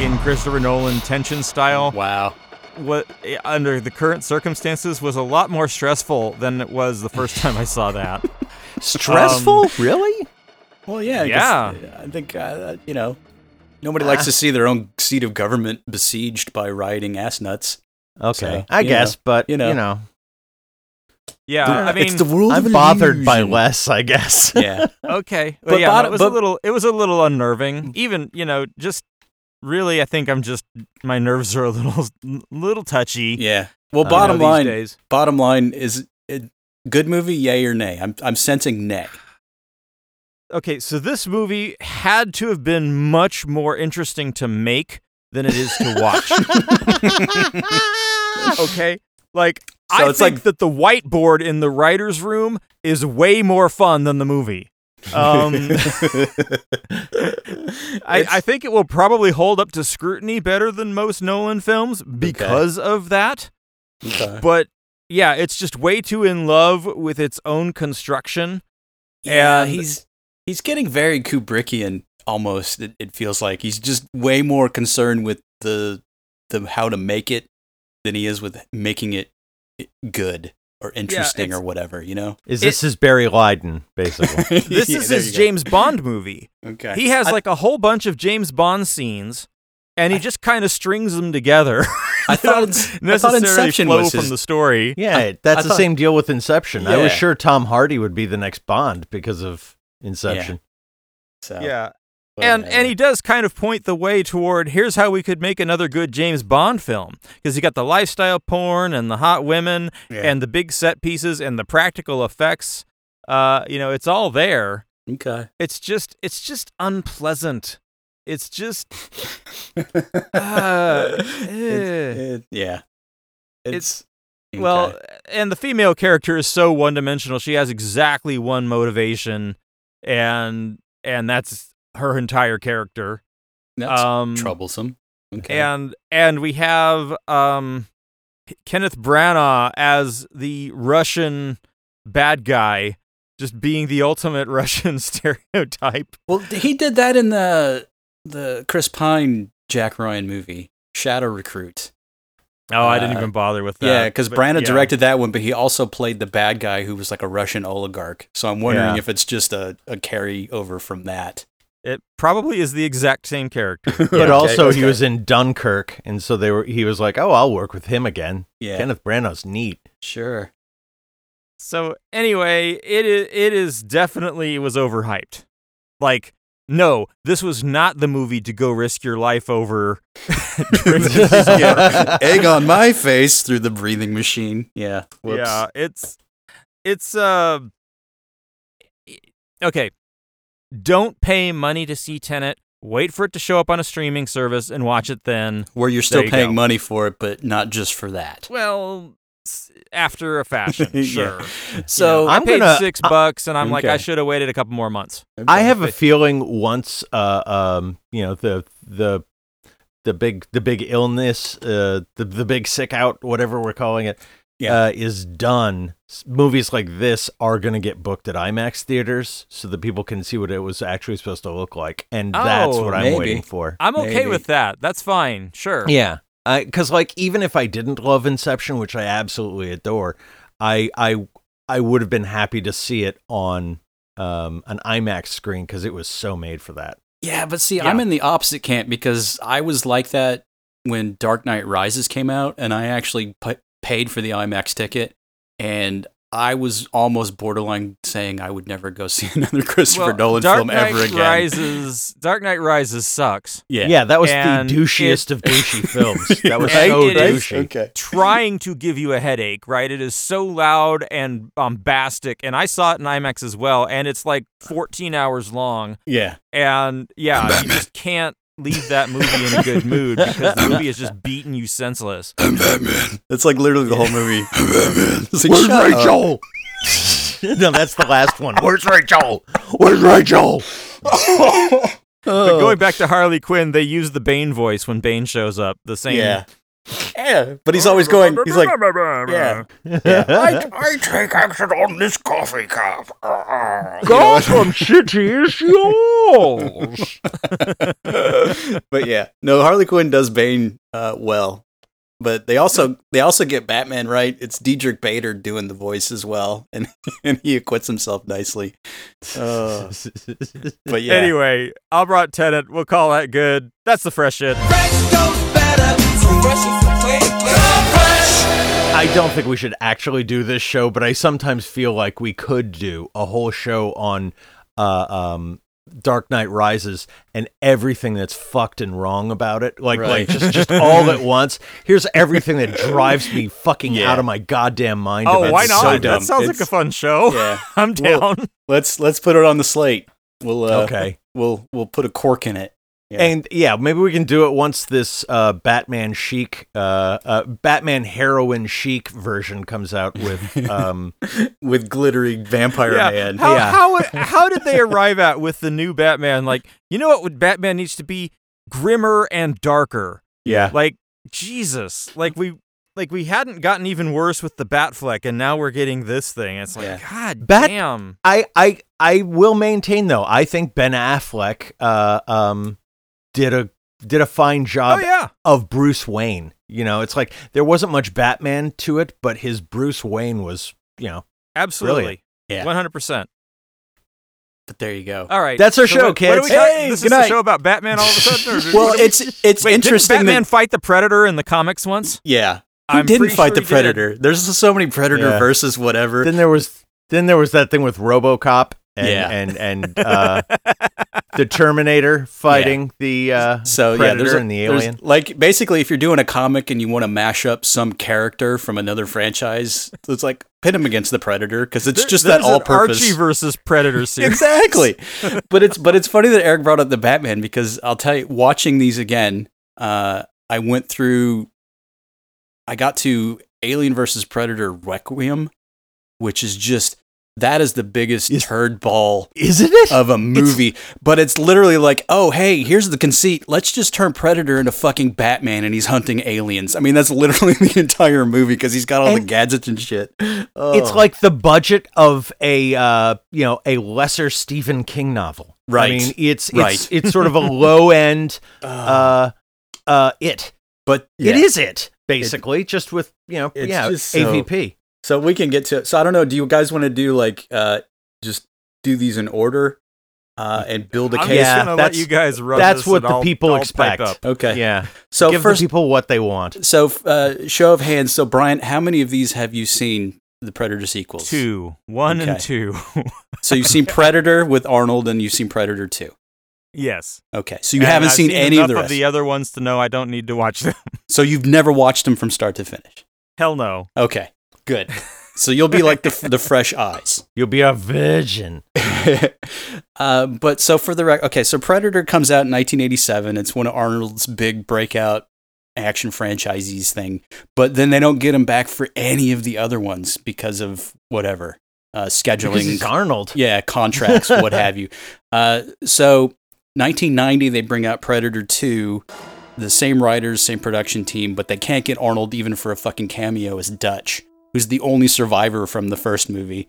E: in Christopher Nolan tension style
A: Wow.
E: what eh, under the current circumstances was a lot more stressful than it was the first time I saw that.
D: stressful,
A: Um,
D: really?
A: Well, yeah. I guess,
E: Yeah.
A: I think uh, you know nobody likes to see their own seat of government besieged by rioting ass nuts.
D: Okay,
A: So,
D: I
A: you
D: guess, but
A: you know,
D: you
A: know.
D: know,
E: Yeah, I mean,
A: it's the world
D: I'm bothered by
A: illusion.
D: less, I guess.
A: Yeah.
E: okay,
A: But
E: but yeah, no,
A: bottom-
E: it was
A: but-
E: a little, it was a little unnerving. Even you know, just really, I think I'm just my nerves are a little, little touchy.
A: Yeah. Well,
E: uh,
A: bottom line,
E: days.
A: bottom line is it, good movie, yay or nay? I'm I'm sensing nay.
E: Okay, so this movie had to have been much more interesting to make than it is to watch. okay, like
A: So
E: I
A: it's
E: think
A: like-
E: that the whiteboard in the writer's room is way more fun than the movie. Um, I, I think it will probably hold up to scrutiny better than most Nolan films because of that.
A: Okay.
E: But yeah, it's just way too in love with its own construction.
A: Yeah,
E: And-
A: he's he's getting very Kubrickian almost. It, it feels like he's just way more concerned with the the how to make it than he is with making it good or interesting
E: it's-
A: or whatever. You know.
D: Is this his Barry Lyndon, basically?
E: This
A: Yeah,
E: is his. James Bond movie.
A: Okay.
E: He has
A: I-
E: like a whole bunch of James Bond scenes, and he just kind of strings them together.
A: I thought
E: don't
A: I thought
E: necessarily
A: Inception
E: flow
A: was
E: from the story.
D: yeah, that's
A: I
D: the
A: thought-
D: same deal with Inception. I was sure Tom Hardy would be the next Bond because of Inception.
A: So,
E: Yeah,
A: but,
E: and and he does kind of point the way toward here's how we could make another good James Bond film because you got the lifestyle porn and the hot women
A: Yeah.
E: and the big set pieces and the practical effects. Uh, you know, it's all there.
A: okay.
E: It's just it's just unpleasant. It's just uh,
A: It's-
E: eh.
A: it- yeah. It's, okay.
E: Well, and the female character is so one-dimensional. She has exactly one motivation, and and that's her entire character.
A: that's
E: um,
A: troublesome. Okay.
E: And and we have um, Kenneth Branagh as the Russian bad guy, just being the ultimate Russian stereotype.
A: Well, he did that in the the Chris Pine Jack Ryan movie, Shadow Recruit.
E: Oh, I didn't
A: Uh,
E: even bother with that.
A: yeah, because Branagh
E: yeah.
A: directed that one, but he also played the bad guy who was like a Russian oligarch. So I'm wondering
D: Yeah.
A: if it's just a, a carryover from that.
E: It probably is the exact same character.
D: But
A: Okay,
D: also, he was in Dunkirk, and so they were. He was like, "Oh, I'll work with him again."
A: Yeah,
D: Kenneth Branagh's neat.
A: sure.
E: So anyway, it is, it is definitely it was overhyped. Like no, this was not the movie to go risk your life over.
A: yeah. Egg on my face through the breathing machine. Yeah. Whoops.
E: Yeah, it's it's uh okay. Don't pay money to see Tenet. Wait for it to show up on a streaming service and watch it then.
A: Where you're still
E: you
A: paying
E: go.
A: money for it, but not just for that.
E: Well, after a fashion,
A: Yeah.
E: sure.
A: So
E: I
D: I'm
E: paid
D: gonna-
E: 6 bucks and I'm like I should have waited a couple more months.
D: I have a feeling once, uh, um, you know, the the the big the big illness, uh, the the big sick out, whatever we're calling it,
A: Yeah.
D: uh, is done. Movies like this are going to get booked at IMAX theaters so that people can see what it was actually supposed to look like, and that's
E: Oh,
D: what I'm waiting for.
E: I'm okay
A: Maybe.
E: with that. That's fine. Sure.
D: Yeah, because like even if I didn't love Inception, which I absolutely adore, I I I would have been happy to see it on um, an IMAX screen because it was so made for that.
A: Yeah, but see,
E: Yeah.
A: I'm in the opposite camp because I was like that when Dark Knight Rises came out, and I actually p- paid for the IMAX ticket, and I was almost borderline saying I would never go see another Christopher
E: Well,
A: Nolan
E: Dark
A: film
E: Knight
A: ever again.
E: Rises, Dark Knight Rises sucks.
A: Yeah,
D: Yeah, that was
E: And
D: the douchiest of douchey films. That was
E: Right?
D: so
E: It is-
D: douchey.
A: Okay.
E: trying to give you a headache, right? It is so loud and bombastic. And I saw it in IMAX as well, and it's like 14 hours long.
A: Yeah.
E: And yeah, you just can't leave that movie in a good mood because the movie is just beating you senseless.
A: That's like literally the whole movie. It's like,
D: Where's. Rachel? no, that's the last one. Where's Rachel? Where's Rachel?
E: But going back to Harley Quinn, they use the Bane voice when Bane shows up. The same.
A: Yeah. Yeah, but he's always going. He's like, yeah.
C: I take action on this coffee cup.
D: Gotham City is yours.
A: but yeah, no, Harley Quinn does Bane uh, well, but they also they also get Batman right. It's Diedrich Bader doing the voice as well, and and he acquits himself nicely. Uh, but yeah,
E: Anyway, I brought Tenet. We'll call that good. That's the fresh shit.
D: I don't think we should actually do this show, but I sometimes feel like we could do a whole show on uh, um, Dark Knight Rises and everything that's fucked and wrong about it. Like,
A: Right.
D: like just, just all at once. Here's everything that drives me fucking
A: Yeah.
D: out of my goddamn mind.
E: Oh,
D: about
E: why not?
A: so
E: that
A: dumb.
E: sounds like a fun show.
A: yeah.
E: I'm
A: Well,
E: down.
A: Let's let's put it on the slate. We'll uh,
D: Okay.
A: We'll we'll put a cork in it. Yeah.
D: And yeah, maybe we can do it once this uh, Batman chic, uh, uh, Batman heroine chic version comes out with. Um,
A: with glittery vampire
E: yeah.
A: man.
E: How,
D: Yeah.
E: how how did they arrive at with the new Batman? Like, you know what? Batman needs to be grimmer and darker.
D: yeah,
E: Like Jesus. Like we like we hadn't gotten even worse with the Batfleck, and now we're getting this thing. It's like
A: Yeah.
E: God
D: Bat-
E: damn.
D: I, I, I will maintain though. I think Ben Affleck uh, um, did a did a fine
E: Oh
D: job
E: yeah.
D: of Bruce Wayne. You know, it's like there wasn't much Batman to it, but his Bruce Wayne was, you know,
E: Absolutely.
A: Yeah.
E: One hundred percent.
A: But there you go.
E: All right.
D: That's our show,
E: what, What
D: kids.
E: do we got?
A: Hey,
E: this
A: good
E: is a show about Batman all of a sudden. or-
A: Well,
E: what do we-
A: it's it's
E: Wait,
A: interesting
E: Didn't Batman
A: that
E: fight the Predator in the comics once?
A: yeah. Who
E: I'm
A: didn't fight
E: sure
A: the
E: he did.
A: Predator? There's so many Predator
D: Yeah.
A: versus whatever.
D: then there was then there was that thing with RoboCop and
A: Yeah.
D: and and uh, the Terminator fighting the uh,
A: so yeah,
D: Predator
A: there's a,
D: and the
A: there's-
D: alien.
A: Like basically, if you're doing a comic and you want to mash up some character from another franchise, it's like pit him against the Predator because it's
E: There-
A: just that all-purpose.
E: Archie versus Predator series.
A: exactly. but it's but it's funny that Eric brought up the Batman because I'll tell you, watching these again, uh, I went through. I got to Alien versus Predator Requiem, which is just that is the biggest
D: Is-
A: turd ball
D: Isn't it?
A: of a movie, but it's literally like, oh, hey, here's the conceit. Let's just turn Predator into fucking Batman and he's hunting aliens. I mean, that's literally the entire movie because he's got all the gadgets and shit.
D: It's
A: Oh.
D: like the budget of a uh, you know a lesser Stephen King novel.
A: Right.
D: I mean, it's it's
A: Right.
D: it's sort of a low end uh uh it.
A: but
D: It
A: yeah.
D: is it basically, just with you know yeah
A: so-
D: AVP.
A: So we can get to it. So I don't know. Do you guys want to do like uh just do these in order uh and build a
E: I'm
A: case?
E: just
D: Yeah,
E: gonna let
D: that's-
E: you guys run.
D: that's
E: this
D: what
E: and
D: the
E: I'll-
D: people
E: I'll
D: expect.
E: up.
A: Okay.
D: Yeah.
A: So
D: Give
A: first,
D: the people what they want.
A: so uh, show of hands. So Brian, how many of these have you seen? The Predator sequels.
E: Two, one
A: Okay.
E: and two.
A: So you've seen Predator with Arnold, and you've seen Predator Two.
E: Yes.
A: Okay, so you
E: And
A: haven't
E: I've
A: seen, any of the rest.
E: the other ones to know I don't need to watch them.
A: so you've never watched them from start to finish.
E: Hell no.
A: Okay, good. So you'll be like the the fresh eyes.
D: You'll be a virgin.
A: uh, but so for the rec- okay, so Predator comes out in 1987. It's one of Arnold's big breakout action franchises thing. But then they don't get him back for any of the other ones because of whatever uh, scheduling.
D: Arnold.
A: yeah, contracts, what have you. Uh, so 1990, they bring out Predator 2. The same writers, same production team, but they can't get Arnold even for a fucking cameo as Dutch, who's the only survivor from the first movie.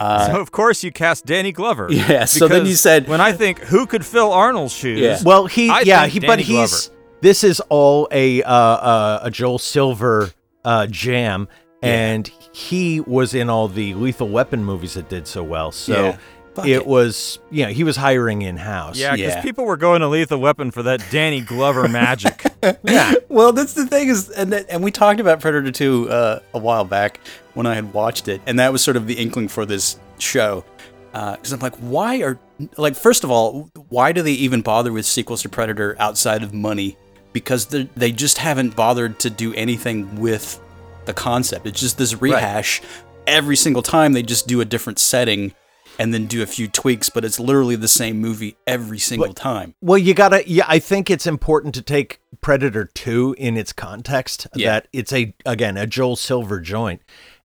A: Uh,
E: so of course you cast Danny Glover.
A: yeah, so then you said,
E: when I think who could fill Arnold's shoes?
A: Yeah.
D: Well, he
E: I
D: yeah,
E: think
D: he but
E: Danny
D: he's this is all a uh, uh, a Joel Silver uh, jam, and he was in all the Lethal Weapon movies that did so well. So
A: Yeah. Fuck
D: it,
A: it.
D: was you know he was hiring in house.
E: Yeah, because
A: Yeah.
E: people were going to Lethal Weapon for that Danny Glover magic.
D: yeah.
A: well, that's the thing is, and that, and we talked about Predator 2 uh, a while back when I had watched it, and that was sort of the inkling for this show. Because I'm like, why are like first of all, why do they even bother with sequels to Predator outside of money? Because they they just haven't bothered to do anything with the concept. It's just this rehash. Every single time they just do a different setting and then do a few tweaks, but it's literally the same movie every single time.
D: Well, you gotta. Yeah, I think it's important to take Predator Two in its context.
A: Yeah.
D: That it's a again a Joel Silver joint,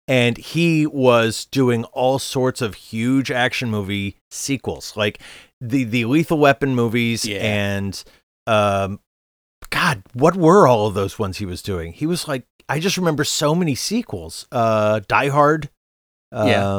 D: and he was doing all sorts of huge action movie sequels, like the the Lethal Weapon movies,
A: Yeah.
D: and um, God, what were all of those ones he was doing? He was like, I just remember so many sequels. Uh, Die Hard.
A: Yeah.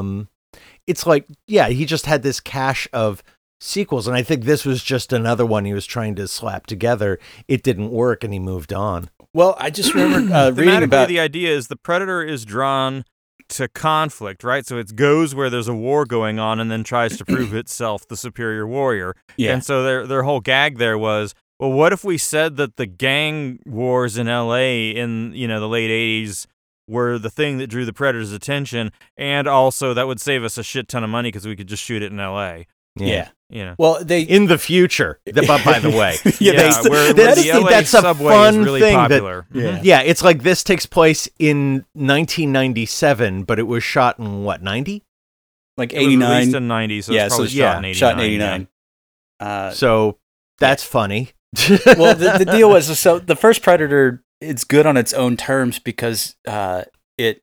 D: It's like, yeah, he just had this cache of sequels, and I think this was just another one he was trying to slap together. It didn't work, and he moved on.
A: Well, I just remember uh, reading about
E: the idea is the predator is drawn to conflict, right? So it goes where there's a war going on and then tries to prove itself the superior warrior.
A: yeah.
E: And so their their whole gag there was, well, what if we said that the gang wars in L.A. in you know the late '80s were the thing that drew the predator's attention, and also that would save us a shit ton of money because we could just shoot it in L.A.
A: yeah.
E: You know.
A: Well, they
D: In the future, Th- but by the way,
A: Yeah,
E: Yeah,
A: they-
E: where,
D: that
E: where
D: is
E: the
D: the-
E: LA
D: that's a
E: subway
D: fun
E: is really
D: thing that-
E: popular.
A: Yeah.
E: Mhm.
D: yeah, it's like this takes place in 1997, but it was shot in what 90?
A: like
E: It
A: 89.
E: released in '90, so
A: yeah,
E: it's
A: so
E: probably
A: it's
E: shot in '89.
A: shot in 89. Uh,
D: So that's funny.
A: well, the, the deal was so the first Predator, it's good on its own terms because uh, it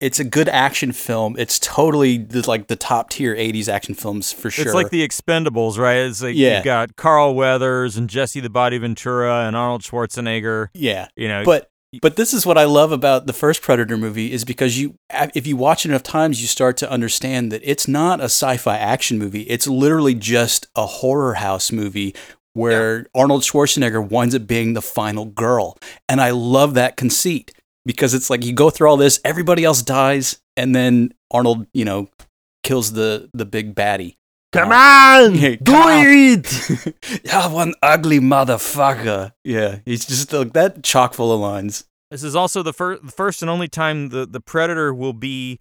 A: it's a good action film. It's totally the, like the top tier 80s action films for sure.
E: It's like the Expendables, right? It's like
A: Yeah.
E: you've got Carl Weathers and Jesse the Body Ventura and Arnold Schwarzenegger.
A: yeah.
E: You know,
A: But but this is what I love about the first Predator movie is because you if you watch it enough times you start to understand that it's not a sci-fi action movie. It's literally just a horror house movie where Arnold Schwarzenegger winds up being the final girl. And I love that conceit because it's like you go through all this, everybody else dies, and then Arnold, you know, kills the the big baddie.
D: Come
A: Uh,
D: on,
A: yeah,
D: do
A: come on.
D: it.
A: yeah, one ugly motherfucker. Yeah, he's just like that chock full of lines.
E: this is also the first, first and only time the the Predator will be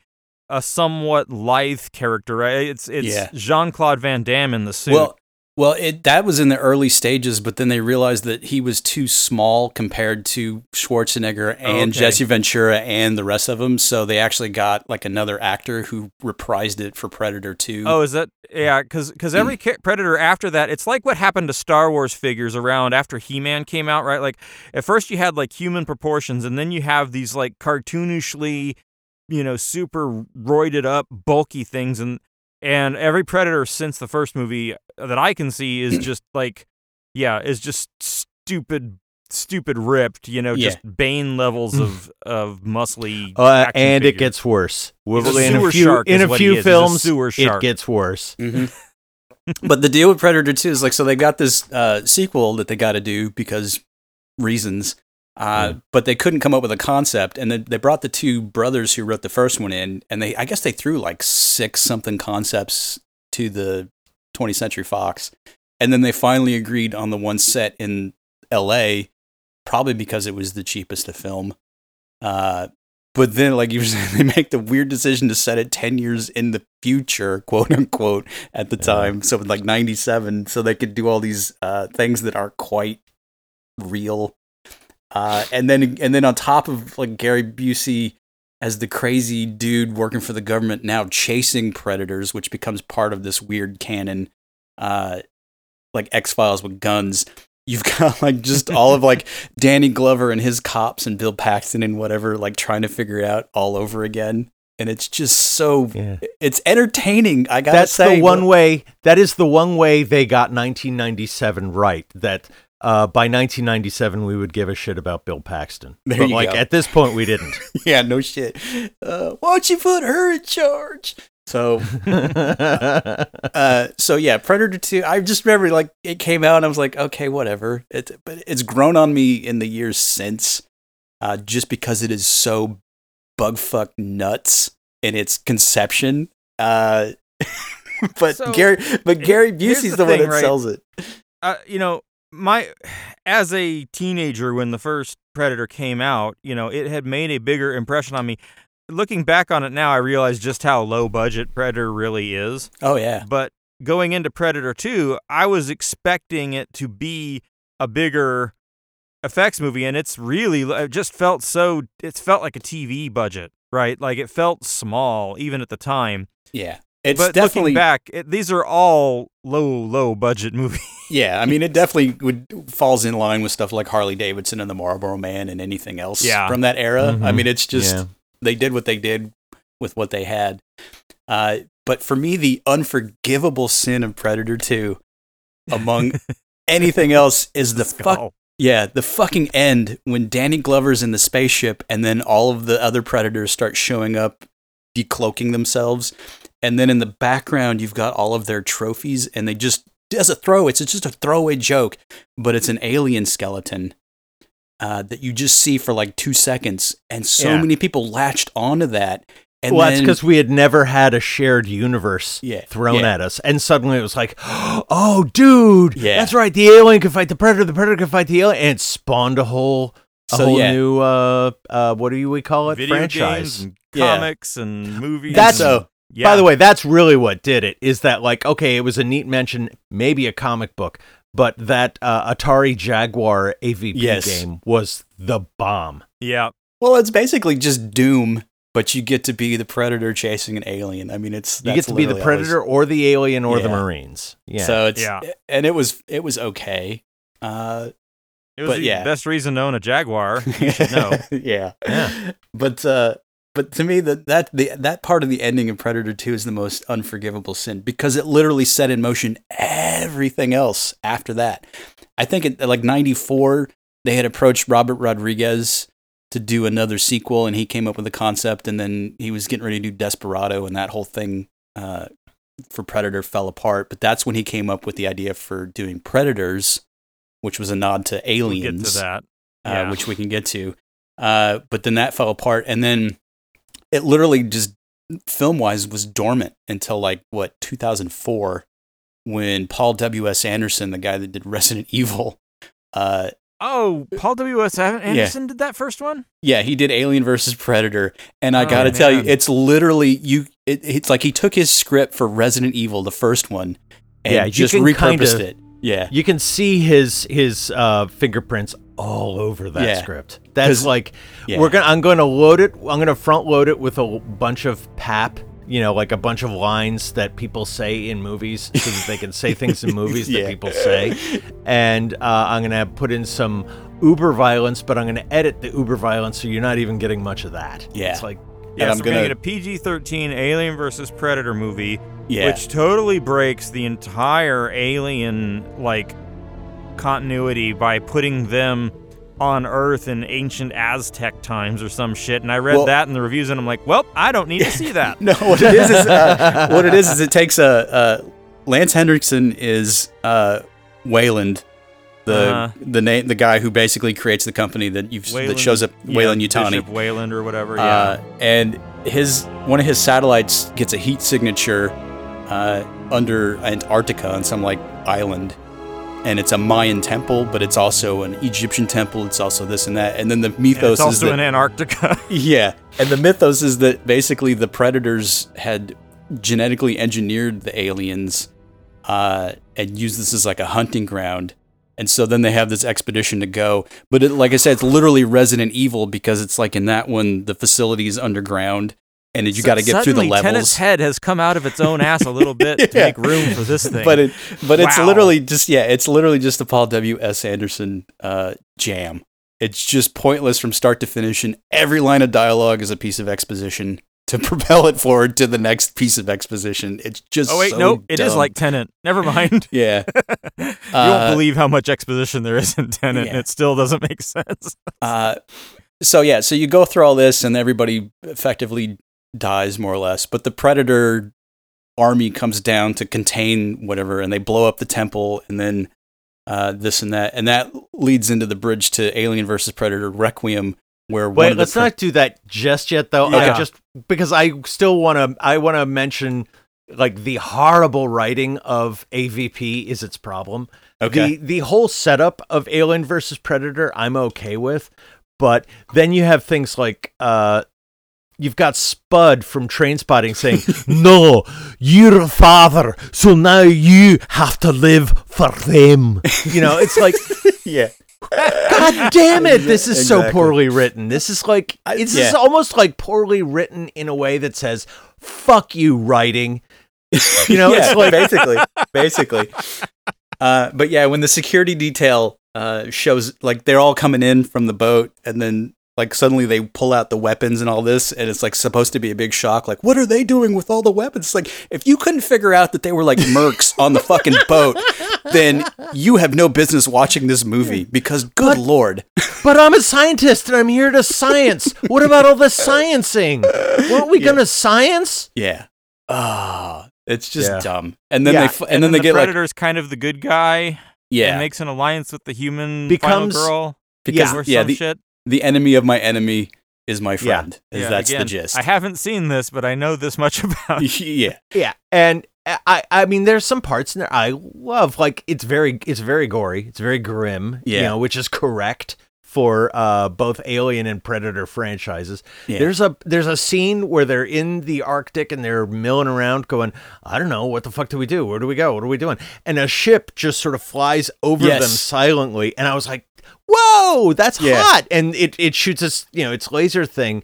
E: a somewhat lithe character, right? It's it's
A: Yeah.
E: Jean Claude Van Damme in the suit.
A: Well, well, it that was in the early stages, but then they realized that he was too small compared to Schwarzenegger oh, and
E: Okay.
A: Jesse Ventura and the rest of them. So they actually got like another actor who reprised it for Predator Two.
E: Oh, is that yeah? Because because every ca- Predator after that, it's like what happened to Star Wars figures around after He Man came out, right? Like at first you had like human proportions, and then you have these like cartoonishly, you know, super roided up, bulky things, and and every Predator since the first movie that I can see is just like, yeah, is just stupid. Stupid ripped, you know,
A: Yeah.
E: just Bane levels of of muscly,
D: Uh,
E: action
D: and it gets worse.
E: He's a
D: in a few
E: shark
D: in a few
E: is. He's a
D: films,
E: sewer
D: it gets worse.
A: Mhm. but the deal with Predator 2 is like, so they've got this uh, sequel that they got to do because reasons. Uh, But they couldn't come up with a concept, and then they brought the two brothers who wrote the first one in, and they, I guess, they threw like six something concepts to the 20th Century Fox, and then they finally agreed on the one set in L.A. Probably because it was the cheapest to film. Uh, but then, like you were saying, they make the weird decision to set it 10 years in the future, quote unquote, at the time. So, like 97, so they could do all these uh, things that aren't quite real. Uh, and then, and then on top of like Gary Busey as the crazy dude working for the government now chasing predators, which becomes part of this weird canon, uh, like X Files with guns. You've got like just all of like Danny Glover and his cops and Bill Paxton and whatever, like trying to figure it out all over again. And it's just so
D: Yeah.
A: it's entertaining. I gotta
D: That's
A: say,
D: the one
A: but-
D: way. That is the one way they got 1997 right. That uh, by 1997 we would give a shit about Bill Paxton.
A: There
D: but
A: you
D: like
A: go.
D: at this point we didn't.
A: yeah, no shit. Uh, why don't you put her in charge? So, uh, so yeah, Predator Two. I just remember like it came out, and I was like, okay, whatever. It, but it's grown on me in the years since, uh, just because it is so bugfuck nuts in its conception. Uh, but
E: So,
A: Gary, but Gary Busey's
E: the
A: the, one
E: thing,
A: that
E: right?
A: sells it.
E: uh, you know, my as a teenager when the first Predator came out, you know, it had made a bigger impression on me. Looking back on it now, I realize just how low budget Predator really is.
A: Oh yeah,
E: But going into Predator 2, I was expecting it to be a bigger effects movie and it's really it just felt so it felt like a TV budget, right? Like it felt small even at the time.
A: yeah. It's
E: but
A: definitely
E: looking back, it, these are all low low budget movies.
A: Yeah, I mean, it definitely would falls in line with stuff like Harley Davidson and the Marlboro Man and anything else
E: Yeah.
A: from that era. I
D: Mhm.
A: mean, it's just
D: Yeah.
A: they did what they did with what they had. Uh, but for me, the unforgivable sin of Predator Two, among anything else, is the fuck. Yeah, the fucking end when Danny Glover's in the spaceship and then all of the other predators start showing up, decloaking themselves. And then in the background, you've got all of their trophies and they just, as a throw, it's just a throwaway joke, but it's an alien skeleton uh, that you just see for like two seconds. And so
E: Yeah.
A: many people latched onto that. And
D: well, that's because we had never had a shared universe
A: Yeah,
D: thrown
A: yeah.
D: at us, and suddenly it was like, "Oh, dude,
A: Yeah.
D: that's right. The alien can fight the predator. The predator can fight the alien," and it spawned a whole, a
A: So,
D: whole
A: yeah.
D: new, uh, uh, what do we call it?
E: Video
D: Franchise.
E: games and
A: Yeah.
E: comics and movies.
D: That's-
E: and-
A: so-
E: yeah.
D: By the way, that's really what did it. Is that like okay? It was a neat mention, maybe a comic book, but that uh, Atari Jaguar AVP
A: Yes.
D: game was the bomb.
E: yeah.
A: well, it's basically just Doom, but you get to be the predator chasing an alien. I mean, it's
D: You get to be the
A: literally all
D: predator or the alien or the marines. Yeah.
A: So it's
E: Yeah.
A: and it was it was okay. Uh,
E: It was
A: But
E: the
A: yeah.
E: best reason to own a Jaguar. You should know.
A: yeah.
D: Yeah.
A: But uh, but to me that that the that part of the ending of Predator Two is the most unforgivable sin because it literally set in motion everything else after that. I think at like '94 they had approached Robert Rodriguez to do another sequel, and he came up with the concept, and then he was getting ready to do Desperado, and that whole thing uh, for Predator fell apart. But that's when he came up with the idea for doing Predators, which was a nod to
E: We'll
A: Aliens
E: get to that.
A: uh, which we can get to. Uh, but then that fell apart, and then it literally just film wise was dormant until like what 2004 when Paul W S Anderson, the guy that did Resident Evil, uh,
E: Oh, Paul W. S. Anderson did that first one.
A: yeah, he did Alien versus Predator, and I
E: Oh,
A: got to tell you, it's literally you. It, it's like he took his script for Resident Evil, the first one, and
D: Yeah,
A: just
D: can
A: repurposed
D: kinda-
A: it. Yeah,
D: You can see his his uh, fingerprints all over that
A: Yeah.
D: script. That's like
A: yeah.
D: we're gonna. I'm going to load it. I'm going to front load it with a bunch of pap. You know, like a bunch of lines that people say in movies, so that they can say things in movies
A: Yeah.
D: that people say. And uh, I'm going to put in some uber violence, but I'm going to edit the uber violence so you're not even getting much of that.
A: Yeah.
D: it's like
E: Yeah,
A: I'm
E: so we're gonna
A: gonna-
E: get a PG-13 Alien versus Predator movie,
A: yeah,
E: which totally breaks the entire Alien like continuity by putting them on Earth in ancient Aztec times or some shit. And I read
A: Well-
E: that in the reviews, and I'm like, well, I don't need to see that.
A: No, what it is is uh, what it is is it takes a uh, Lance Henriksen is uh, Weyland, the
E: Uh-huh.
A: the name the guy who basically creates the company that you that shows up
E: yeah,
A: Weyland-Yutani.
E: Bishop Weyland or whatever. Yeah.
A: Uh, and his one of his satellites gets a heat signature uh, under Antarctica on some like island, and it's a Mayan temple, but it's also an Egyptian temple. It's also this and that, and then the mythos
E: It's
A: is
E: also
A: that
E: in Antarctica.
A: yeah, and the mythos is that basically the predators had genetically engineered the aliens uh, and used this as like a hunting ground. And so then they have this expedition to go. But it, like I said, it's literally Resident Evil because it's like in that one, the facility is underground and you got to get through the
E: Suddenly,
A: levels.
E: Tenet's head has come out of its own ass a little bit to make room for this thing.
A: but it, but it's literally just yeah, it's literally just a Paul W. S. Anderson uh, jam. It's just pointless from start to finish, and every line of dialogue is a piece of exposition to propel it forward to the next piece of exposition. It's just
E: oh wait,
A: so
E: nope, it is like Tenet. Never mind.
A: yeah.
E: you
A: Uh,
E: won't believe how much exposition there is in Tenet,
A: yeah.
E: and it still doesn't make sense.
A: Uh, so yeah, so you go through all this, and everybody effectively dies more or less. But the predator army comes down to contain whatever, and they blow up the temple, and then uh, this and that, and that leads into the bridge to Alien versus Predator Requiem, where
D: Wait, let's
A: pre-
D: not do that just yet, though.
E: Yeah.
D: I just because I still want to. I want to mention like the horrible writing of AVP is its problem.
A: Okay.
D: The the whole setup of Alien versus Predator, I'm okay with, but then you have things like uh. You've got Spud from Trainspotting saying, No, you're a father, so now you have to live for them. You know, it's like,
A: yeah,
D: God damn it! This is so poorly written. This is like it's
A: yeah.
D: is almost like poorly written in a way that says "fuck you" writing. You know,
A: yeah,
D: it's like
A: basically, basically. Uh, but yeah, when the security detail uh, shows, like they're all coming in from the boat, and then like suddenly they pull out the weapons and all this, and it's like supposed to be a big shock. Like, what are they doing with all the weapons? It's like if you couldn't figure out that they were like mercs on the fucking boat, then you have no business watching this movie because, good
D: But-
A: lord,
D: but I'm a scientist and I'm here to science. what about all the sciencing? Weren't we gonna science?
A: yeah, ah, it's just
D: Yeah.
A: dumb. And then
D: Yeah,
A: they f- and, then they
E: the
A: get like
E: Predator's kind of the good guy.
A: yeah,
E: and makes an alliance with the human
D: Becomes-
E: final girl.
A: because
E: or
A: yeah, the,
E: shit.
A: The enemy of my enemy is my friend. Is
E: Yeah,
A: that's the gist.
E: I haven't seen this, but I know this much about.
A: yeah.
D: Yeah, and I I mean there's some parts in there I love. Like it's very it's very gory. It's very grim. You
A: Yeah.
D: know, which is correct for uh, both Alien and Predator franchises.
A: Yeah.
D: There's a there's a scene where they're in the Arctic and they're milling around, going, I don't know, what the fuck do we do? Where do we go? What are we doing? And a ship just sort of flies over
A: Yes.
D: them silently, and I was like, Whoa, that's
A: Yeah.
D: hot! And it it shoots us, you know, its laser thing.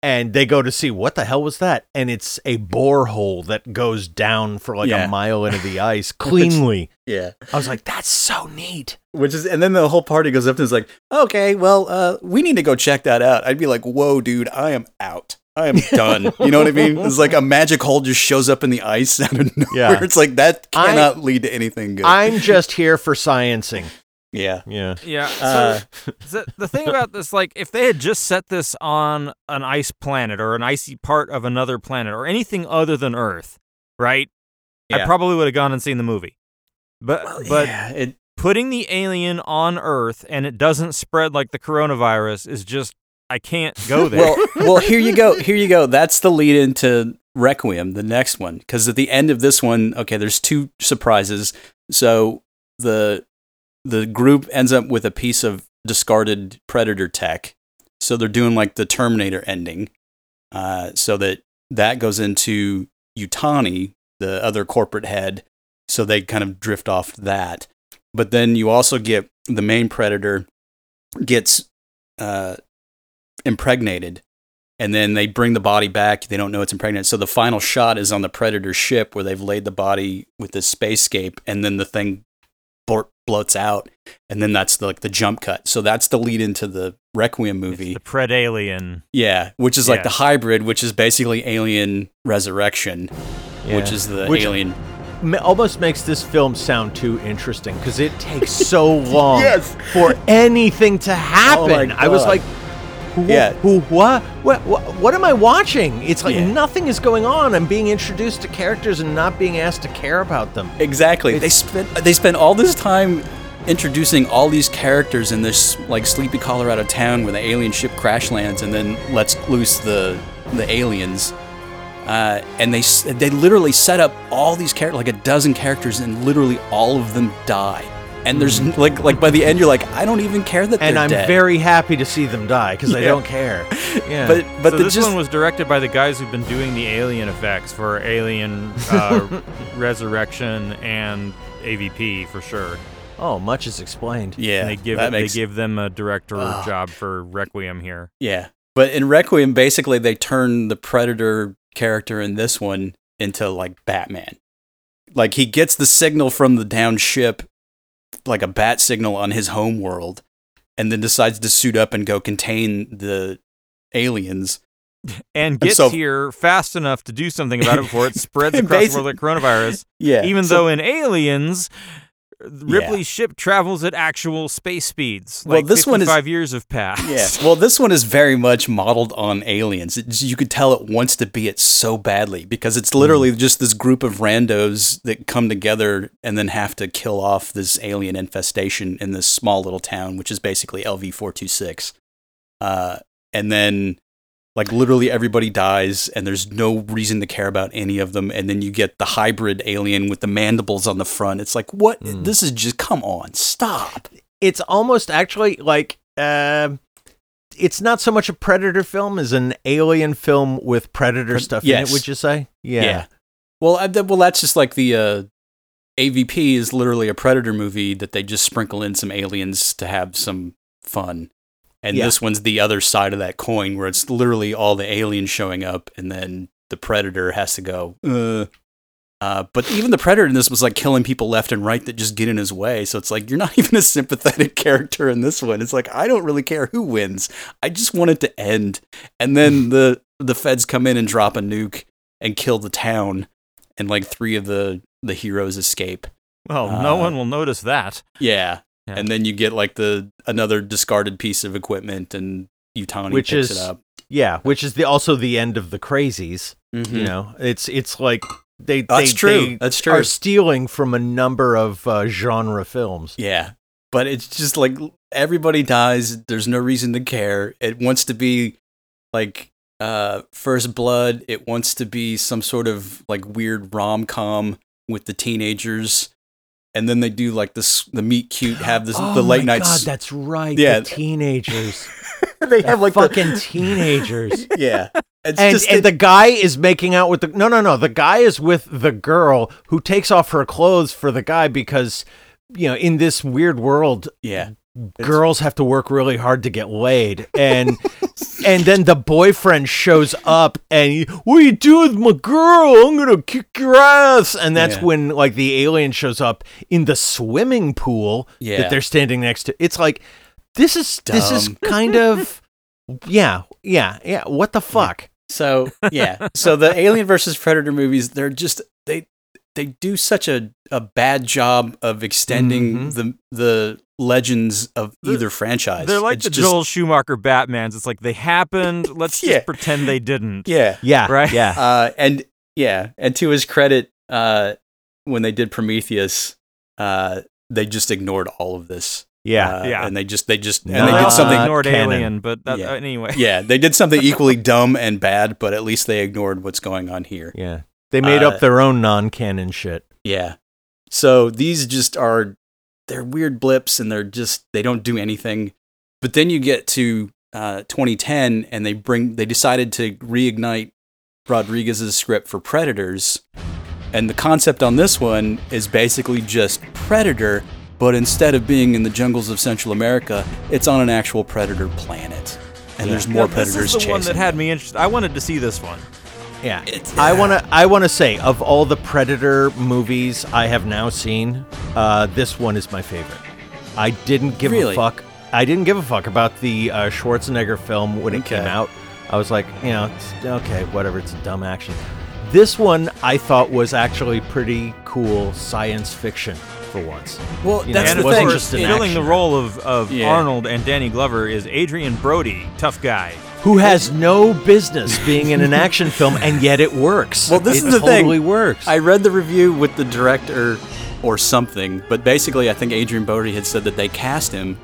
D: And they go to see what the hell was that, and it's a borehole that goes down for like
A: Yeah.
D: a mile into the ice cleanly.
A: Yeah.
D: I was like, "That's so neat."
A: Which is, and then the whole party goes up and is like, okay, well, uh, we need to go check that out. I'd be like, whoa, dude, I am out. I am done. You know what I mean? It's like a magic hole just shows up in the ice out of nowhere.
D: Yeah.
A: It's like that
D: I-
A: cannot lead to anything good.
D: I'm just here for sciencing.
A: Yeah.
D: Yeah.
E: Yeah. So
A: Uh,
E: the, the thing about this, like, if they had just set this on an ice planet or an icy part of another planet or anything other than Earth, right? I probably would have gone and seen the movie. But but
A: yeah, it,
E: putting the alien on Earth and it doesn't spread like the coronavirus is just I can't go there.
A: well, well, here you go. Here you go. That's the lead into Requiem, the next one. Because at the end of this one, okay, there's two surprises. So the the group ends up with a piece of discarded Predator tech. So they're doing like the Terminator ending. Uh, so that that goes into Yutani, the other corporate head. So they kind of drift off that. But then you also get the main Predator gets uh, impregnated and then they bring the body back they don't know it's impregnated so the final shot is on the predator ship where they've laid the body with this spacescape and then the thing blort, bloats out and then that's the, like the jump cut so that's the lead into the requiem movie
E: the Pred Alien.
A: yeah which is like
E: Yeah.
A: the hybrid which is basically alien resurrection which is the
D: Which-
A: alien
D: Ma- almost makes this film sound too interesting because it takes so long
A: Yes.
D: for anything to oh happen.
A: my
D: I was like, who,
A: Yeah.
D: who, what? what, what, what am I watching? It's like
A: Yeah.
D: nothing is going on. I'm being introduced to characters and not being asked to care about them.
A: Exactly. They
D: It's-
A: spent they spent all this time introducing all these characters in this like sleepy Colorado town where the alien ship crash lands and then lets loose the the aliens. Uh, and they they literally set up all these characters like a dozen characters and literally all of them die. And there's like like by the end you're like I don't even care that
D: and
A: they're
D: I'm
A: dead.
D: very happy to see them die because I
A: Yeah.
D: don't care. Yeah.
A: but but
E: so
A: the
E: this
A: just
E: one was directed by the guys who've been doing the alien effects for Alien uh, Resurrection and AVP for sure.
D: oh, much is explained.
A: yeah
E: and they give
A: that
E: they
A: makes,
E: give them a director
A: Ugh.
E: job for Requiem here.
A: yeah but in Requiem basically they turn the Predator character in this one into like Batman like he gets the signal from the down ship like a bat signal on his home world and then decides to suit up and go contain the aliens
E: And gets
A: so-
E: here fast enough to do something about it before it spreads across the world like coronavirus.
A: yeah
E: Even
A: so-
E: though in Aliens, Ripley's ship travels at actual space speeds.
A: Well, this one is-
E: 55 years have passed.
A: Yeah. Well, this one is very much modeled on aliens. It's, you could tell it wants to be it so badly because it's literally just this group of randos that come together and then have to kill off this alien infestation in this small little town, which is basically LV four two six. Uh, and then, like literally everybody dies, and there's no reason to care about any of them. And then you get the hybrid alien with the mandibles on the front. It's like, what? This is just come on, stop.
D: It's almost actually like um it's not so much a predator film as an alien film with predator
A: Pre-
D: stuff in it. Would you say? Yeah.
A: Well, I, th- well, that's just like the uh, AVP is literally a Predator movie that they just sprinkle in some aliens to have some fun. And
D: Yeah.
A: this one's the other side of that coin where it's literally all the aliens showing up and then the Predator has to go, uh. Uh, but even the Predator in this was like killing people left and right that just get in his way. So it's like you're not even a sympathetic character in this one. It's like I don't really care who wins. I just want it to end. And then the the feds come in and drop a nuke and kill the town and like three of the the heroes escape.
E: Well, no
A: Uh,
E: one will notice that.
A: Yeah.
E: Yeah.
A: And then you get like the another discarded piece of equipment and Yutani
D: Which
A: picks
D: is-
A: it up.
D: Yeah, which is the also the end of the crazies.
A: Mhm.
D: You know, it's it's like they
A: That's
D: they,
A: true.
D: they
A: That's true.
D: are stealing from a number of uh, genre films.
A: Yeah. But it's just like everybody dies. There's no reason to care. It wants to be like uh First Blood. It wants to be some sort of like weird rom com with the teenagers. And then they do like this the meet cute have this
D: oh
A: the late
D: my
A: nights.
D: God, that's right.
A: Yeah.
D: the teenagers.
A: they
D: have like fucking teenagers.
A: yeah. It's
D: and,
A: just
D: and
A: it-
D: the guy is making out with the no no no the guy is with the girl who takes off her clothes for the guy because you know in this weird world
A: yeah.
D: Girls have to work really hard to get laid. And and then the boyfriend shows up and he, what are you doing with my girl? I'm gonna kick your ass. And that's
A: Yeah.
D: when like the alien shows up in the swimming pool
A: Yeah.
D: that they're standing next to. It's like this is this is kind of yeah yeah yeah. What the fuck?
A: So yeah, so the Alien versus Predator movies, they're just they they do such a, a bad job of extending
D: Mhm.
A: the the legends of
E: They're-
A: either franchise.
E: They're like
A: It's
E: the
A: just-
E: Joel Schumacher Batmans. It's like they happened. Let's
A: Yeah.
E: just pretend they didn't.
A: Yeah,
D: yeah
E: Right?
D: yeah
A: uh, and yeah, and to his credit, uh, when they did Prometheus, uh, they just ignored all of this.
D: yeah
A: uh,
E: Yeah.
A: and they just they just and
D: No,
A: they
E: They
A: did something.
E: ignored
D: canon.
E: Alien, but that,
A: Yeah.
E: uh, anyway.
A: Yeah, they did something equally dumb and bad, but at least they ignored what's going on here.
D: Yeah. They made
A: Uh,
D: up their own non-canon shit.
A: Yeah. So these just are they're weird blips and they're just they don't do anything. But then you get to uh, 2010 and they bring they decided to reignite Rodriguez's script for Predators. And the concept on this one is basically just Predator, but instead of being in the jungles of Central America, it's on an actual predator planet. And there's more
E: Yeah,
A: predators
E: This is the
A: chasing.
E: one that had me interested. I wanted to see this one.
D: Yeah.
A: It's-
D: I want to I want to say of all the Predator movies I have now seen, uh, this one is my favorite. I didn't give
A: Really?
D: a fuck. I didn't give a fuck about the uh, Schwarzenegger film when it came out. I was like, you know, okay, whatever, it's a dumb action. This one I thought was actually pretty cool science fiction for once.
A: well,
D: you
A: that's
E: and
A: the
E: of
A: thing.
D: just an
E: filling the role of, of
A: Yeah.
E: Arnold and Danny Glover is Adrien Brody, tough guy.
D: Who has no business being in an action film and yet it works.
A: Well, this
D: it
A: is the thing.
D: It totally works.
A: I read the review with the director or something, but basically, I think Adrien Brody had said that they cast him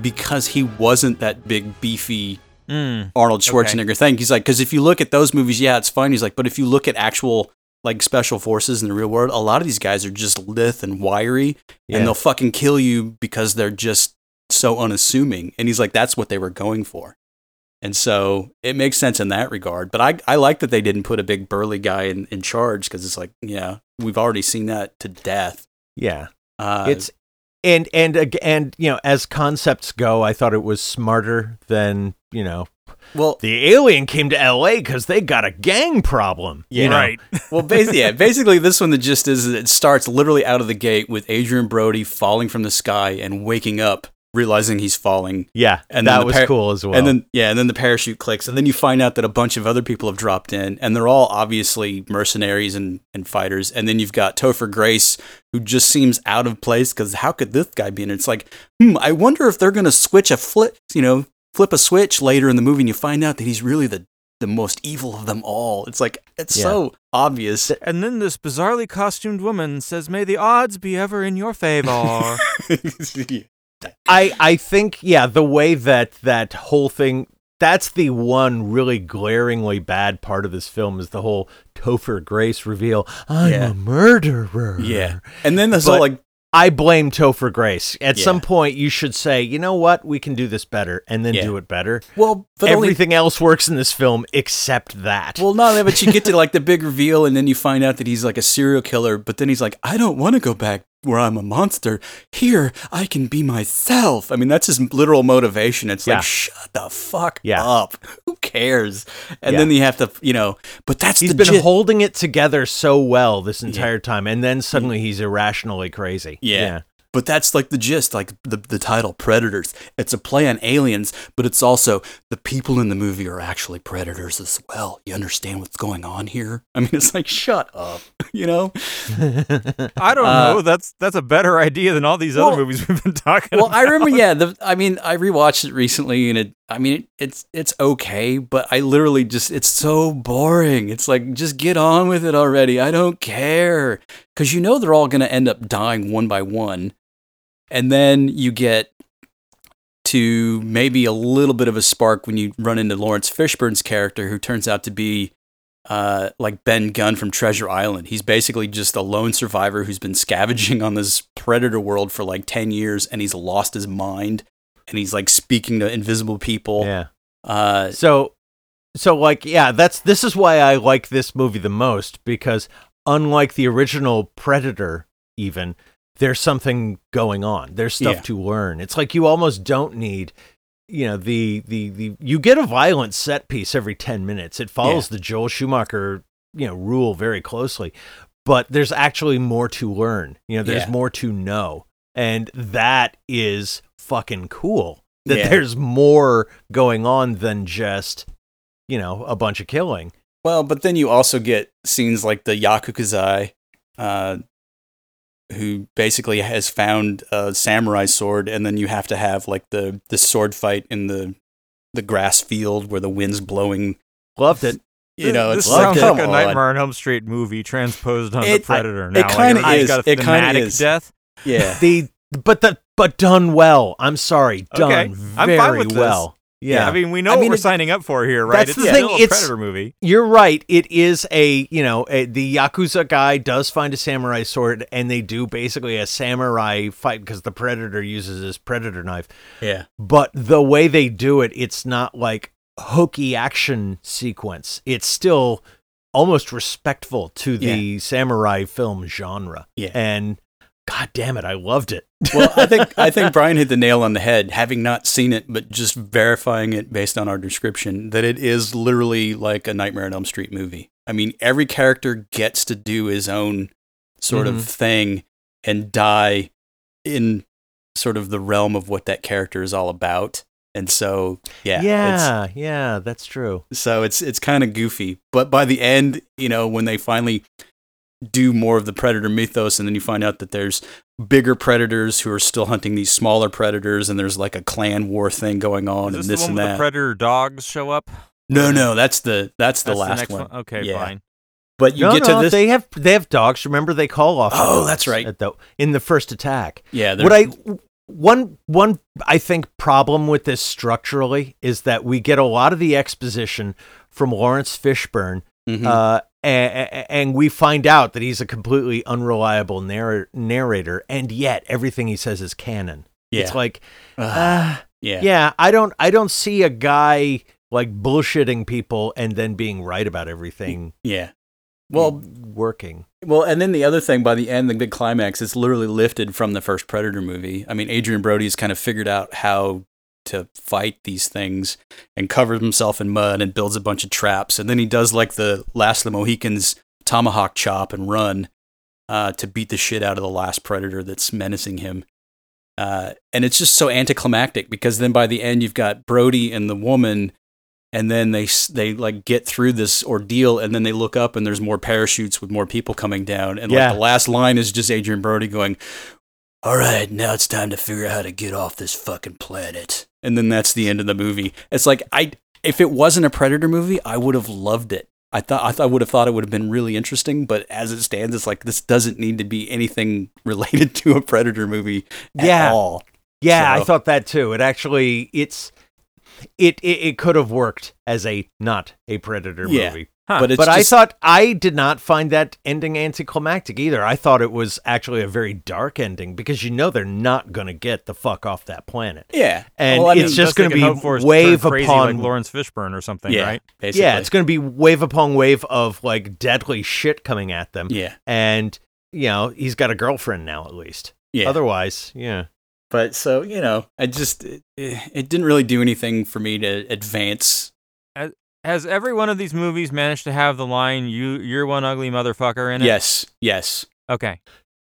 A: because he wasn't that big, beefy
E: Mm.
A: Arnold Schwarzenegger thing. He's like, because if you look at those movies, yeah, it's fun. He's like, but if you look at actual like special forces in the real world, a lot of these guys are just lithe and wiry,
D: Yeah.
A: and they'll fucking kill you because they're just so unassuming. And he's like, that's what they were going for. And so it makes sense in that regard. But I, I like that they didn't put a big burly guy in, in charge because it's like, yeah, we've already seen that to death.
D: Yeah.
A: Uh,
D: it's and and and you know as concepts go i thought it was smarter than you know
A: well,
D: the alien came to la because they got a gang problem you
A: Yeah.
D: know?
E: Right.
A: well, basically, yeah, basically, this one the gist is it starts literally out of the gate with Adrien Brody falling from the sky and waking up, realizing he's falling,
D: yeah
A: And
D: and that
A: the
D: was
A: par-
D: cool as well
A: and then yeah, and then the parachute clicks, and then you find out that a bunch of other people have dropped in, and they're all obviously mercenaries and, and fighters, and then you've got Topher Grace who just seems out of place because how could this guy be in? It's like, hmm, I wonder if they're gonna switch a flip, you know, flip a switch later in the movie, and you find out that he's really the the most evil of them all. It's like it's
D: Yeah.
A: so obvious.
E: And then this bizarrely costumed woman says, "May the odds be ever in your favor."
D: i i think yeah the way that that whole thing that's the one really glaringly bad part of this film is the whole Topher Grace reveal. I'm
A: Yeah.
D: a murderer.
A: Yeah. And then this
D: But-
A: whole like
D: I blame Topher Grace. At
A: Yeah.
D: some point, you should say, you know what, we can do this better, and then
A: Yeah.
D: do it better.
A: well, but only
D: Everything else works in this film except that.
A: well, no, but you get to like the big reveal, and then you find out that he's like a serial killer. But then he's like, I don't want to go back where I'm a monster. Here, I can be myself. I mean, that's his literal motivation. It's
D: Yeah.
A: like, shut the fuck
D: Yeah.
A: up. Who cares? And
D: Yeah.
A: then you have to, you know. But that's
D: he's been
A: gist-
D: holding it together so well this entire time, and then suddenly he's irrationally crazy.
A: Yeah. But that's like the gist, like the, the title, Predators. It's a play on aliens, but it's also the people in the movie are actually predators as well. You understand what's going on here? I mean, it's like, shut up, you know?
E: I don't
A: Uh,
E: know. That's that's a better idea than all these
A: well-
E: other movies we've been talking about.
A: Well,
E: about.
A: I remember, yeah. The, I mean, I rewatched it recently, and it. I mean, it, it's it's okay, but I literally just it's so boring. It's like just get on with it already. I don't care because you know they're all gonna end up dying one by one, and then you get to maybe a little bit of a spark when you run into Laurence Fishburne's character, who turns out to be. Uh, like Ben Gunn from Treasure Island. He's basically just a lone survivor who's been scavenging on this predator world for like 10 years and he's lost his mind and he's like speaking to invisible people.
D: Yeah.
A: Uh,
D: So, so like, yeah, that's this is why I like this movie the most because unlike the original Predator, even there's something going on. There's stuff
A: Yeah.
D: to learn. It's like you almost don't need, you know, the the the you get a violent set piece every ten minutes. It follows the Joel Schumacher, you know, rule very closely, but there's actually more to learn. You know, there's
A: Yeah.
D: more to know, and that is fucking cool. That
A: Yeah.
D: there's more going on than just you know, a bunch of killing.
A: well, but then you also get scenes like the yakuza guy, uh, who basically has found a samurai sword, and then you have to have like the, the sword fight in the the grass field where the wind's blowing.
D: Loved it.
A: You know,
E: this
A: it's like,
E: sounds
A: come
E: like a. Nightmare on Elm Street movie transposed on
A: It-
E: the Predator.
A: it
E: Now, like,
A: kinda
E: everybody's
A: is.
E: Got a
A: It kinda
E: thematic
A: is.
E: death.
A: Yeah.
D: The but the but done well. I'm sorry, done
E: Okay, I'm
D: very
E: fine with this.
D: well. Yeah.
E: I mean, we know
A: I
E: what
A: mean,
E: we're
A: it-
E: signing up for here, right?
D: That's
E: it's
D: the
E: still
D: thing,
E: a
D: it's-
E: Predator movie.
D: You're right. It is a you know a, the yakuza guy does find a samurai sword, and they do basically a samurai fight because the predator uses his predator knife.
A: Yeah.
D: But the way they do it, it's not like hokey action sequence. It's still almost respectful to the samurai film genre.
A: Yeah.
D: And god damn it, I loved it.
A: well, I think I think Brian hit the nail on the head. Having not seen it, but just verifying it based on our description, that it is literally like a Nightmare on Elm Street movie. I mean, every character gets to do his own sort
D: Mhm.
A: of thing and die in sort of the realm of what that character is all about. And so, yeah,
D: yeah, yeah, that's true.
A: so it's it's kind of goofy, but by the end, you know, when they finally do more of the predator mythos, and then you find out that there's bigger predators who are still hunting these smaller predators, and there's like a clan war thing going on,
E: Is
A: and
E: this
A: this
E: the one
A: and that.
E: the Predator dogs show up?
A: no, no, that's the that's the
E: That's
A: last
E: next
A: one.
E: Okay,
A: Yeah.
E: fine.
A: But you
D: no,
A: get
D: no,
A: to this,
D: they have they have dogs. Remember they call off.
A: Oh, that's right.
D: At the, in the first attack.
A: yeah. they're-
D: What I one one I think problem with this structurally is that we get a lot of the exposition from Laurence Fishburne
A: Mhm.
D: uh, and, and we find out that he's a completely unreliable narr- narrator, and yet everything he says is canon.
A: Yeah.
D: It's like, uh,
A: yeah.
D: yeah, I don't, I don't see a guy like bullshitting people and then being right about everything.
A: Yeah. Well,
D: working.
A: Well, and then the other thing by the end, the big climax is literally lifted from the first Predator movie. I mean, Adrien Brody's kind of figured out how to fight these things and covers himself in mud and builds a bunch of traps. And then he does like the Last of the Mohicans tomahawk chop and run uh, to beat the shit out of the last Predator that's menacing him. Uh, and it's just so anticlimactic because then by the end, you've got Brody and the woman and then they they like get through this ordeal and then they look up and there's more parachutes with more people coming down and
D: Yeah.
A: like the last line is just Adrien Brody going all right now it's time to figure out how to get off this fucking planet and then that's the end of the movie it's like I if it wasn't a predator movie I would have loved it I thought I, thought, I would have thought it would have been really interesting but as it stands it's like this doesn't need to be anything related to a predator movie at
D: Yeah.
A: all
D: Yeah, I thought that too. It actually, it's, it, it, it could have worked as a not a Predator
A: Yeah.
D: movie.
A: But it's
D: but I thought I did not find that ending anticlimactic either. I thought it was actually a very dark ending because you know they're not going to get the fuck off that planet.
A: yeah
D: And
A: Well, I mean,
D: it's just going to be
E: hope for is
D: wave
E: crazy
D: upon
E: like Laurence Fishburne or something,
A: yeah
E: right?
A: basically
D: yeah, it's going to be wave upon wave of like deadly shit coming at them.
A: yeah
D: And you know he's got a girlfriend now at least.
A: yeah
D: Otherwise, yeah.
A: But so you know, I just it, it didn't really do anything for me to advance.
E: Has every one of these movies managed to have the line "You you're one ugly motherfucker" in it?
A: Yes, yes,
E: Okay.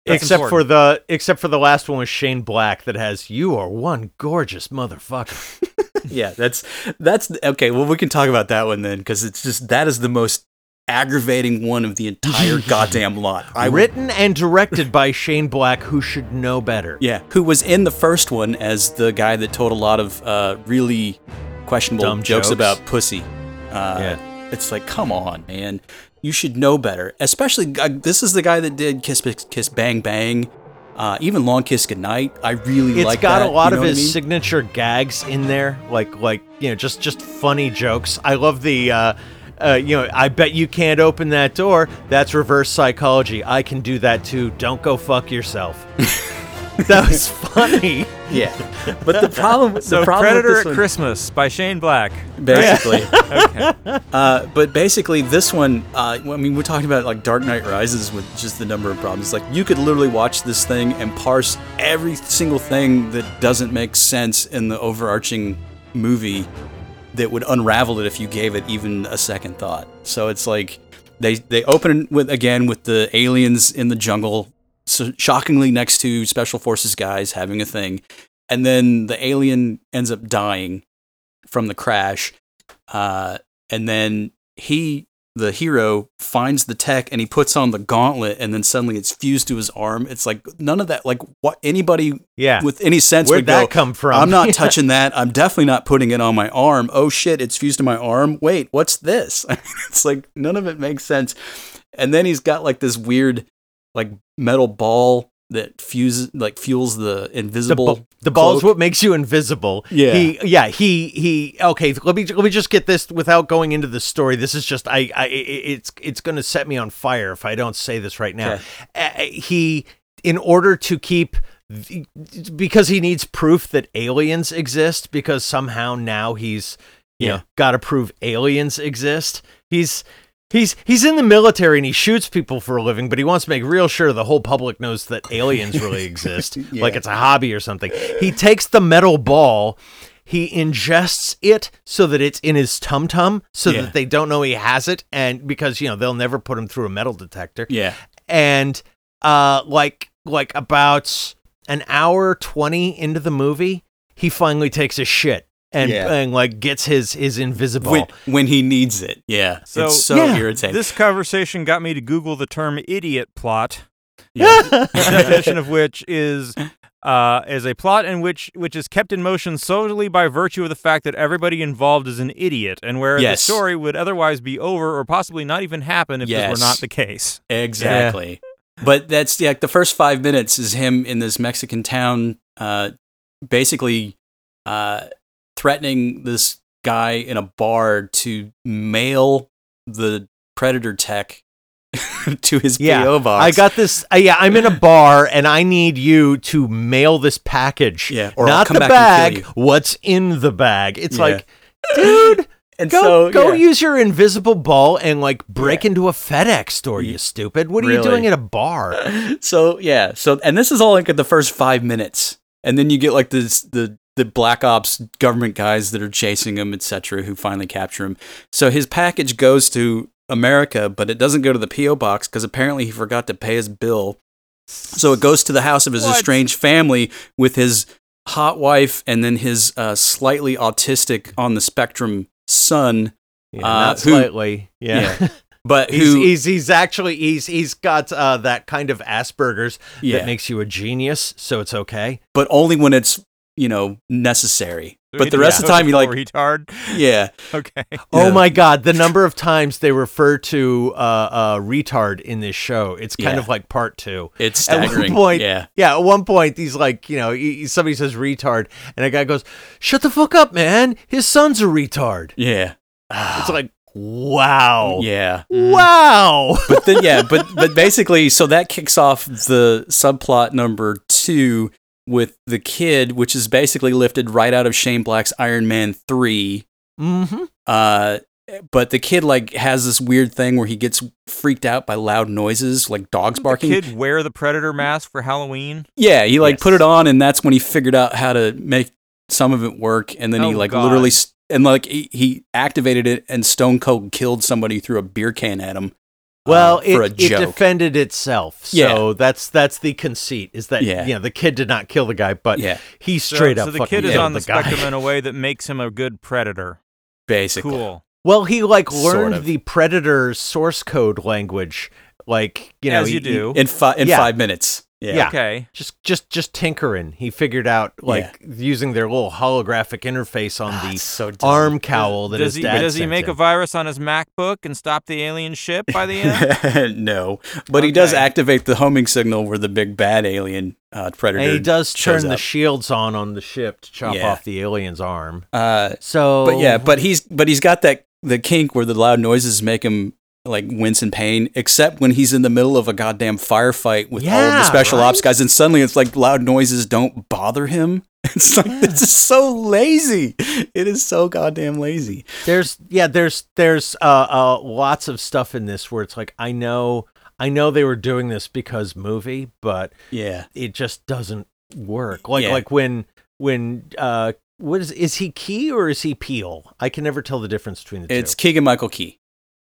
E: That's
D: except for the except for the last one with Shane Black that has you are one gorgeous motherfucker.
A: yeah. That's that's okay. Well, we can talk about that one then, because it's just that is the most aggravating one of the entire goddamn lot. I
D: Written and directed by Shane Black, who should know better.
A: yeah, who was in the first one as the guy that told a lot of uh, really questionable jokes,
D: jokes.
A: about pussy. Uh,
D: Yeah.
A: It's like, come on, man. You should know better. Especially, uh, this is the guy that did Kiss Kiss Bang Bang, uh, even Long Kiss Goodnight. I really
D: It's
A: like It's
D: got
A: that,
D: a lot
A: you
D: of
A: know I
D: his
A: mean?
D: signature gags in there, like like you know, just just funny jokes. I love the. Uh, uh, you know, I bet you can't open that door. That's reverse psychology. I can do that too. Don't go fuck yourself. that was funny.
A: Yeah, but the problem,
E: So
A: the problem with
E: Predator
A: this
E: at
A: one-
E: Christmas by Shane Black.
A: basically.
E: Okay.
A: Uh, but basically, this one, uh, I mean, we're talking about like Dark Knight Rises with just the number of problems. Like, you could literally watch this thing and parse every single thing that doesn't make sense in the overarching movie that would unravel it if you gave it even a second thought. So it's like they they open with again with the aliens in the jungle, so shockingly next to special forces guys having a thing, and then the alien ends up dying from the crash, uh, and then he the hero finds the tech and he puts on the gauntlet and then suddenly it's fused to his arm. It's like none of that like what anybody
D: Yeah.
A: with any sense
D: Where'd
A: would
D: that
A: go,
D: come from?
A: i'm not touching that. I'm definitely not putting it on my arm. Oh shit it's fused to my arm. Wait what's this? It's like none of it makes sense. And then he's got like this weird like metal ball that fuses like fuels the
D: the,
A: invisible
D: the ball is what makes you invisible.
A: Yeah.
D: He yeah, he he okay, let me let me just get this without going into the story. This is just I I i- it's it's going to set me on fire if I don't say this right now.
A: Okay.
D: Uh, he in order to keep because he needs proof that aliens exist because somehow now he's you
A: Yeah.
D: know got to prove aliens exist. He's He's he's in the military and he shoots people for a living, but he wants to make real sure the whole public knows that aliens really exist,
A: Yeah.
D: like it's a hobby or something. He takes the metal ball, he ingests it so that it's in his tum tum, so
A: Yeah.
D: that they don't know he has it, and because you know they'll never put him through a metal detector.
A: yeah
D: And uh, like like about an hour twenty into the movie, he finally takes a shit and
A: Yeah.
D: and like gets his his invisible.
A: when, when he needs it yeah
E: So-
A: it's so
D: Yeah.
A: irritating
E: This conversation got me to Google the term idiot plot,
A: yeah.
E: the definition of which is uh, is a plot in which which is kept in motion solely by virtue of the fact that everybody involved is an idiot, and where
A: Yes.
E: the story would otherwise be over or possibly not even happen if
A: Yes.
E: this were not the case.
A: Exactly. But that's the like the first five minutes is him in this Mexican town, uh, basically uh, threatening this guy in a bar to mail the predator tech to his
D: Yeah,
A: PO box.
D: I got this. Uh, yeah, I'm in a bar and I need you to mail this package.
A: Yeah, or I'll
D: not
A: come
D: the
A: back and kill
D: bag. What's in the bag? It's
A: Yeah.
D: like, dude,
A: and
D: go
A: so
D: go
A: yeah.
D: use your invisible ball and like break
A: Yeah.
D: into a FedEx store. You stupid. What are you doing at a bar?
A: So yeah, so and this is all like at the first five minutes, and then you get like this the the black ops government guys that are chasing him, etc., who finally capture him. So his package goes to America, but it doesn't go to the PO box because apparently he forgot to pay his bill. So it goes to the house of his
E: What?
A: estranged family with his hot wife and then his uh, slightly autistic on the spectrum son,
D: Yeah,
A: Uh,
D: not
A: who-
D: slightly. Yeah.
A: but
D: He's,
A: who
D: he's he's actually he's he's got uh, that kind of Asperger's
A: Yeah.
D: that makes you a genius, so it's okay.
A: but only when it's you know necessary. But the rest of the time, you like
E: retard.
A: yeah.
E: Okay.
D: Oh
A: Yeah.
D: my god, the number of times they refer to uh, uh, retard in this show, it's kind
A: Yeah.
D: of like part two.
A: It's
D: At
A: staggering.
D: one point,
A: yeah.
D: yeah, at one point, he's like, you know, he, somebody says retard, and a guy goes, "Shut the fuck up, man! His son's a retard."
A: Yeah.
D: It's like, wow,
A: Yeah.
D: wow.
A: But then yeah, but but basically so that kicks off the subplot number 2 with the kid which is basically lifted right out of Shane Black's Iron Man 3.
D: mm-hmm.
A: Uh but the kid like has this weird thing where he gets freaked out by loud noises like dogs barking.
E: The kid wear the predator mask for Halloween.
A: Yeah, he like
D: Yes.
A: put it on, and that's when he figured out how to make some of it work. And then he
E: Oh,
A: like
E: God.
A: literally s- and like he, he activated it, and Stone Cold killed somebody through a beer can at him. Uh,
D: Well,
A: for
D: it,
A: a
D: it defended itself. So
A: Yeah.
D: that's that's the conceit is that
A: Yeah.
D: you know the kid did not kill the guy, but
A: yeah,
D: he straight
E: so,
D: up
E: the kid is
D: killed
E: on the,
D: guy.
E: spectrum in a way that makes him a good predator.
A: basically.
E: Cool.
D: Well, he like
A: Sort
D: learned
A: of.
D: the predator source code language, like you know,
E: As you
D: he-
E: do.
A: In five in
D: Yeah.
A: five minutes. Yeah.
D: Yeah.
E: Okay.
D: just just just tinkering. He figured out like using their little holographic interface on the
A: so
D: arm cowl that
E: does
D: his
E: he
D: dad
E: does he
D: sent
E: make a virus on his MacBook and stop the alien ship by the end?
A: no, but he does activate the homing signal where the big bad alien uh, predator.
D: and he does
A: shows
D: turn the shields on on the ship to chop
A: Yeah.
D: off the alien's arm.
A: uh,
D: So,
A: but yeah, but he's but he's got that the kink where the loud noises make him like wince in pain, except when he's in the middle of a goddamn firefight with all of the
D: Yeah,
A: special ops guys, and suddenly it's like loud noises don't bother him. It's like this is so lazy. It is so goddamn lazy.
D: there's yeah there's there's uh, uh lots of stuff in this where it's like I know I know they were doing this because movie, but
A: Yeah,
D: it just doesn't work. Like
A: Yeah.
D: like when when uh what is is he Key or is he Peel? I can never tell the difference between the
A: it's
D: two.
A: Keegan Michael Key.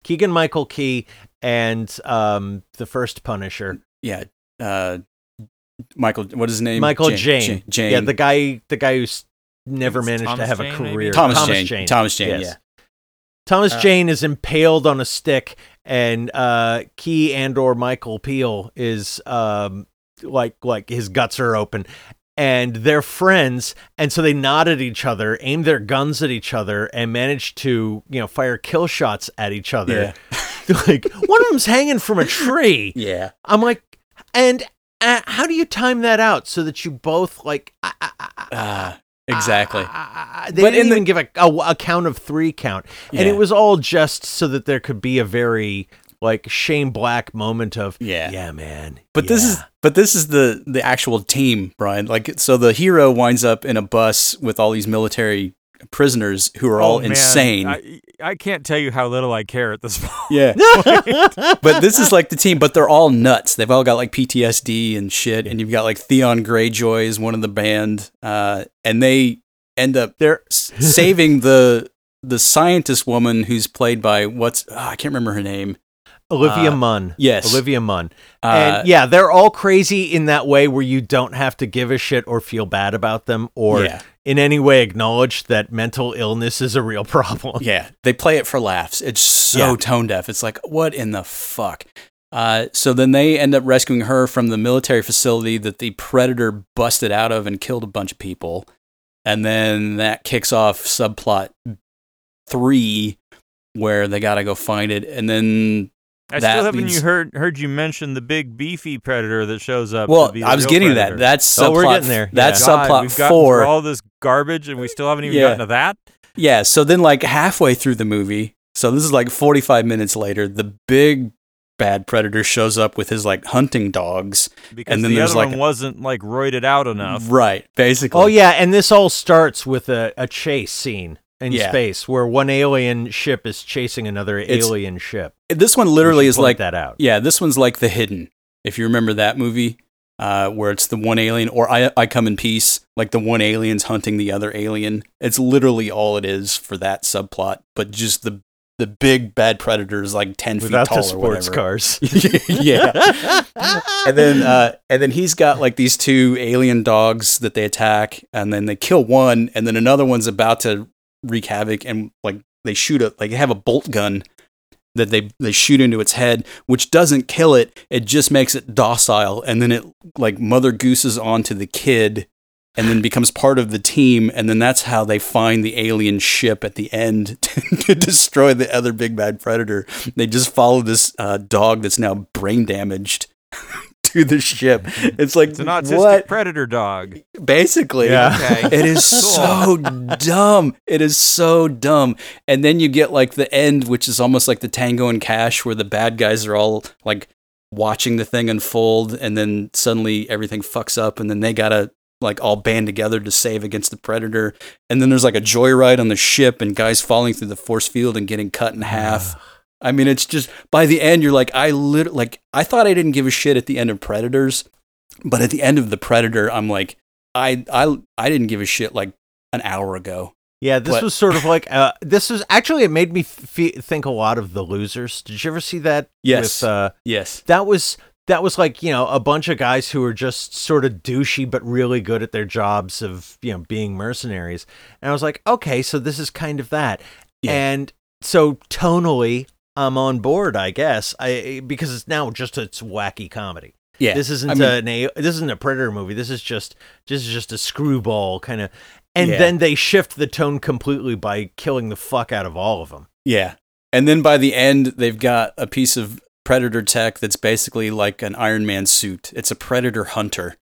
D: Keegan Michael Key and um the first Punisher,
A: Yeah, uh, Michael. What is his name?
D: Michael
A: Jane.
D: Jane.
A: Jane.
D: Yeah, the guy the guy who's never
E: It's
D: managed to have
E: Jane,
D: a
E: maybe?
D: career.
A: Thomas, Jane. Thomas Jane.
D: yes.
A: Yeah.
D: Thomas
A: Uh,
D: Jane is impaled on a stick, and uh, Key and or Michael Peel is um, like like his guts are open, and they're friends, and so they nod at each other, aim their guns at each other, and manage to you know fire kill shots at each other. like one of them's hanging from a tree.
A: Yeah.
D: I'm like, and uh, how do you time that out so that you both like? ah,
A: exactly.
D: They
A: But
D: didn't
A: in the-
D: even give a, a, a count of three count, and
A: Yeah.
D: it was all just so that there could be a very like Shane Black moment of
A: Yeah.
D: yeah, man.
A: But this is but this is the the actual team, Brian. Like so the hero winds up in a bus with all these military prisoners who are all
E: Oh, man.
A: insane.
E: I, I can't tell you how little I care at this point.
A: yeah. but this is like the team, but they're all nuts. They've all got like PTSD and shit. And you've got like Theon Greyjoy is one of the band. Uh, and they end up
D: they're
A: saving the the scientist woman who's played by what's oh, I can't remember her name.
D: Olivia
A: Uh,
D: Munn.
A: yes.
D: Olivia Munn.
A: Uh,
D: and yeah, they're all crazy in that way where you don't have to give a shit or feel bad about them or
A: Yeah.
D: in any way acknowledge that mental illness is a real problem.
A: Yeah, they play it for laughs. It's so
D: Yeah.
A: tone deaf. It's like, what in the fuck? Uh, so then they end up rescuing her from the military facility that the predator busted out of and killed a bunch of people. And then that kicks off subplot three, where they got to go find it. And then,
E: I
A: That
E: still haven't
A: leads-
E: you heard heard you mention the big beefy predator that shows up.
A: well,
E: to be
A: I was
E: real
A: getting to that. That's subplot.
D: Oh, we're getting there.
A: That's
E: God,
A: subplot
E: we've gotten
A: four.
E: all this garbage and we still haven't even
A: Yeah.
E: gotten to that.
A: Yeah, so then like halfway through the movie, so this is like 45 minutes later, the big bad predator shows up with his like hunting dogs.
E: because
A: and then
E: the
A: there's
E: other
A: like
E: one wasn't like roided out enough.
A: Right, basically.
D: Oh yeah, and this all starts with a, a chase scene in
A: Yeah.
D: space where one alien ship is chasing another
A: It's-
D: alien ship.
A: This one literally is like
D: that out.
A: Yeah, this one's like The Hidden. If you remember that movie, uh, where it's the one alien, or I, I Come in Peace, like the one alien's hunting the other alien. It's literally all it is for that subplot, but just the the big bad predator is like ten
D: Without
A: feet tall
D: the
A: or
D: sports
A: whatever.
D: cars.
A: yeah, and then uh, and then he's got like these two alien dogs that they attack, and then they kill one, and then another one's about to wreak havoc, and like they shoot a like they have a bolt gun that they they shoot into its head, which doesn't kill it. It just makes it docile, and then it like mother gooses onto the kid, and then becomes part of the team, and then that's how they find the alien ship at the end to, to destroy the other big bad predator. They just follow this uh, dog that's now brain damaged. To the ship, it's like
E: It's an autistic
A: what?
E: predator dog.
A: Basically,
D: Yeah.
E: Okay.
A: it is so dumb. It is so dumb. And then you get like the end, which is almost like the Tango and Cash, where the bad guys are all like watching the thing unfold, and then suddenly everything fucks up, and then they gotta like all band together to save against the predator. And then there's like a joyride on the ship, and guys falling through the force field and getting cut in half. I mean, it's just by the end, you're like, I lit like I thought I didn't give a shit at the end of Predators, but at the end of the Predator, I'm like, I I I didn't give a shit like an hour ago.
D: Yeah, this
A: What?
D: was sort of like uh, this was actually it made me f- think a lot of the losers. Did you ever see that?
A: Yes.
D: With, uh,
A: Yes.
D: that was that was like you know a bunch of guys who were just sort of douchey but really good at their jobs of you know being mercenaries. And I was like, okay, so this is kind of that.
A: Yeah.
D: And so tonally, I'm on board, I guess. I because it's now just it's wacky comedy.
A: Yeah.
D: This isn't
A: I mean-
D: a, this isn't a predator movie. This is just this is just a screwball kind of. And
A: Yeah.
D: then they shift the tone completely by killing the fuck out of all of them.
A: Yeah. And then by the end, they've got a piece of Predator tech that's basically like an Iron Man suit. It's a Predator hunter,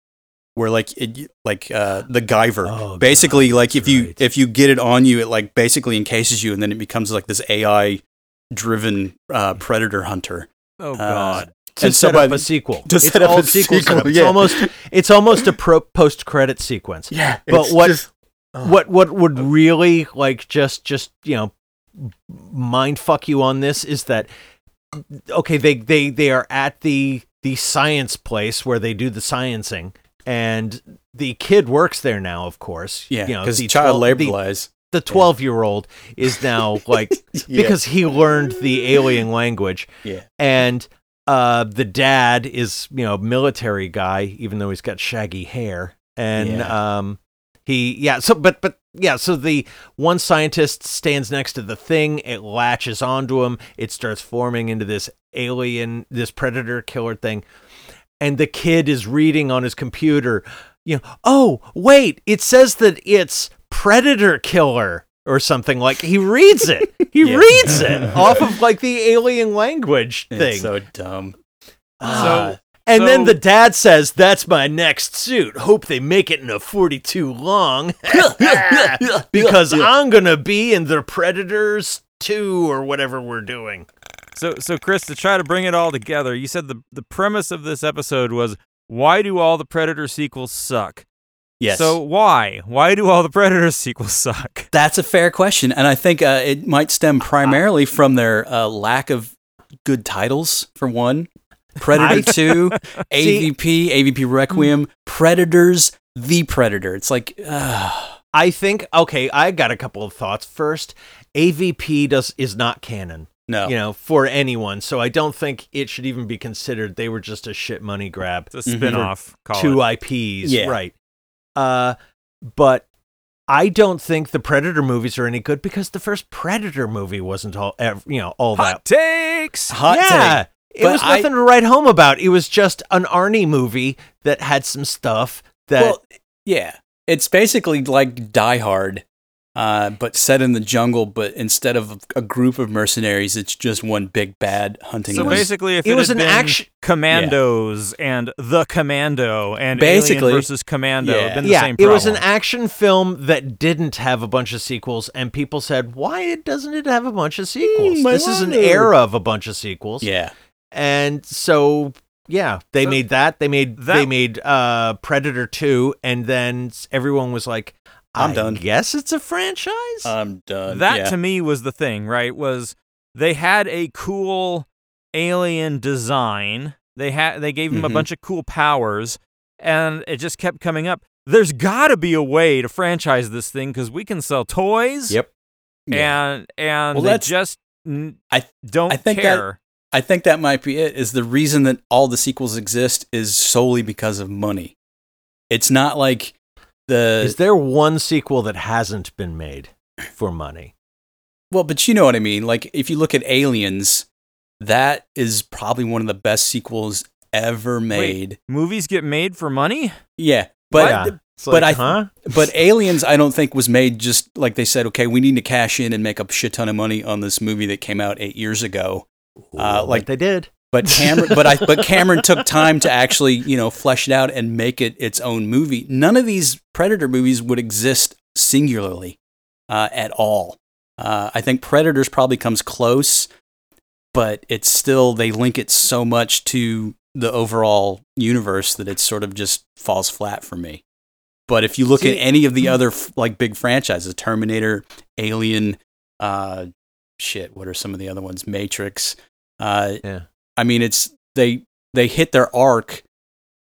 A: where like it, like uh, the Guyver.
D: Oh,
A: basically,
D: God,
A: like if you if you get it on you, it like basically encases you, and then it becomes like this AI driven uh, Predator hunter.
E: Oh
A: Uh,
E: God.
D: to
A: And so
D: set
A: by
D: up a sequel.
A: to
D: it's
A: set up
D: all
A: a
D: sequel
A: sequel,
D: setup. It's almost it's almost a pro- post credit sequence.
A: Yeah,
D: But what what what would really like just just you know mind fuck you on this is that okay they they they are at the the science place where they do the sciencing and the kid works there now of course
A: Yeah,
D: you know
A: because
D: the
A: child
D: 12
A: labor
D: the-
A: lies.
D: The 12 year old is now like
A: Yeah.
D: because he learned the alien language
A: Yeah.
D: and uh the dad is you know military guy even though he's got shaggy hair and
A: Yeah.
D: um he yeah so but but yeah so the one scientist stands next to the thing it latches onto him it starts forming into this alien this predator killer thing and the kid is reading on his computer you know oh wait it says that it's predator killer or something like he reads it he
A: Yeah.
D: reads it off of like the alien language thing
A: It's so dumb.
D: Ah. and then the dad says, "That's my next suit. Hope they make it in a 42 long, because I'm gonna be in the Predators 2 or whatever we're doing."
E: So, so Chris, to try to bring it all together, you said the the premise of this episode was why do all the Predator sequels suck?
A: Yes.
E: So why? Why do all the Predator sequels suck?
A: That's a fair question, and I think uh, it might stem primarily from their uh, lack of good titles. For one, Predator Two, AVP, AVP Requiem, Predators, The Predator. It's like, uh,
D: I think okay, I got a couple of thoughts. First, AVP does is not canon.
A: no,
D: You know, for anyone, so I don't think it should even be considered. They were just a shit money grab.
E: It's a
A: Mhm.
E: spin-off. Call
D: two
E: it.
D: IPs,
A: Yeah.
D: right? Uh, but I don't think the Predator movies are any good because the first Predator movie wasn't all, you know, all that.
E: Takes.
A: hot
D: yeah,
A: take.
D: it
A: But
D: was
A: I-
D: nothing to write home about. It was just an Arnie movie that had some stuff that.
A: Well, yeah, it's basically like Die Hard, uh, but set in the jungle. But instead of a group of mercenaries, it's just one big bad hunting.
E: So
A: one.
E: basically, if
D: it
E: it,
D: was
E: had
D: an
E: been
D: action-
E: Commandos and the Commando and
A: Basically,
E: Alien versus Commando,
A: yeah.
E: it'd been the
D: yeah,
E: same
D: it was an action film that didn't have a bunch of sequels, and people said, "Why doesn't it have a bunch of sequels?
A: I
D: this is an era of a bunch of sequels."
A: yeah,
D: and so yeah, they
E: So
D: made that. They made
E: that-
D: they made uh Predator two, and then everyone was like,
A: I'm
D: I
A: done.
D: Guess it's a franchise.
A: I'm done.
E: that
A: yeah.
E: to me was the thing, right? Was they had a cool alien design. They had they gave him a
A: Mhm.
E: bunch of cool powers, and it just kept coming up. There's got to be a way to franchise this thing because we can sell toys.
D: Yep.
A: Yeah.
E: And and
A: Well,
E: they just n-
A: I-
E: don't
A: I think that-
E: care.
A: I think that might be it. Is the reason that all the sequels exist is solely because of money. It's not like the
D: Is there one sequel that hasn't been made for money?
A: well, but you know what I mean. Like if you look at Aliens, that is probably one of the best sequels ever made.
E: Movies get made for money.
A: Yeah, but
D: Yeah. It's
A: but
D: like,
A: I-
D: huh?
A: but Aliens, I don't think was made just like they said. Okay, we need to cash in and make a shit ton of money on this movie that came out eight years ago. Uh,
D: What
A: like
D: they did.
A: But Cameron, but I, but Cameron took time to actually, you know, flesh it out and make it its own movie. None of these Predator movies would exist singularly uh, at all. Uh, I think Predators probably comes close, but it's still they link it so much to the overall universe that it sort of just falls flat for me. But if you look
D: See-
A: at any of the other like big franchises, Terminator, Alien, uh, shit, what are some of the other ones? Matrix. Uh,
D: Yeah.
A: I mean, it's they they hit their arc,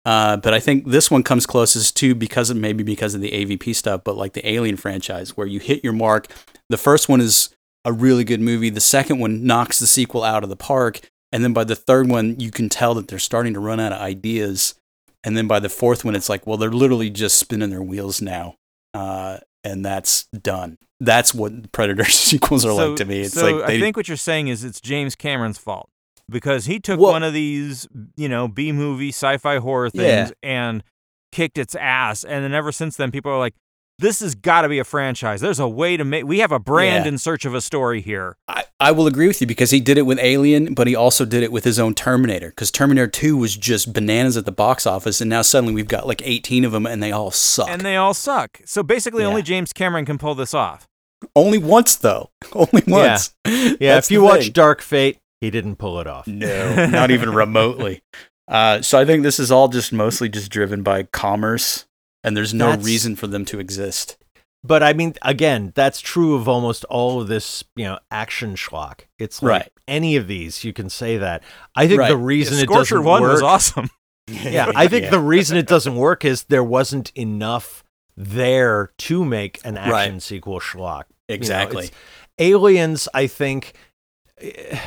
A: uh, but I think this one comes closest too because of maybe because of the AVP stuff, but like the Alien franchise where you hit your mark. The first one is a really good movie. The second one knocks the sequel out of the park, and then by the third one, you can tell that they're starting to run out of ideas. And then by the fourth one, it's like, well, they're literally just spinning their wheels now, uh, and that's done. That's what Predator sequels are
E: so,
A: like to me. It's
E: so
A: like
E: I think what you're saying is it's James Cameron's fault because he took
A: Well-
E: one of these, you know, B movie sci-fi horror
A: Yeah.
E: things and kicked its ass, and then ever since then, people are like, "This has got to be a franchise. There's a way to make. We have a brand
A: Yeah.
E: in search of a story here."
A: I, I will agree with you because he did it with Alien, but he also did it with his own Terminator. Because Terminator 2 was just bananas at the box office, and now suddenly we've got like 18 of them and they all suck.
E: And they all suck. So basically,
A: Yeah.
E: only James Cameron can pull this off.
A: Only once, though. Only once.
D: Yeah,
A: That's
D: if you
A: the
D: watch. Dark Fate, he didn't pull it off.
A: No, not even remotely. Uh, so I think this is all just mostly just driven by commerce, and there's no
D: That's-
A: reason for them to exist.
D: But I mean, again, that's true of almost all of this, you know, action schlock. It's like
A: Right.
D: any of these, you can say that. I think
A: Right.
D: the reason it doesn't
E: One
D: work,
E: was awesome.
D: yeah, I think
A: Yeah.
D: the reason it doesn't work is there wasn't enough there to make an action
A: Right.
D: sequel schlock. You know,
A: Exactly.
D: Aliens, I think, eh,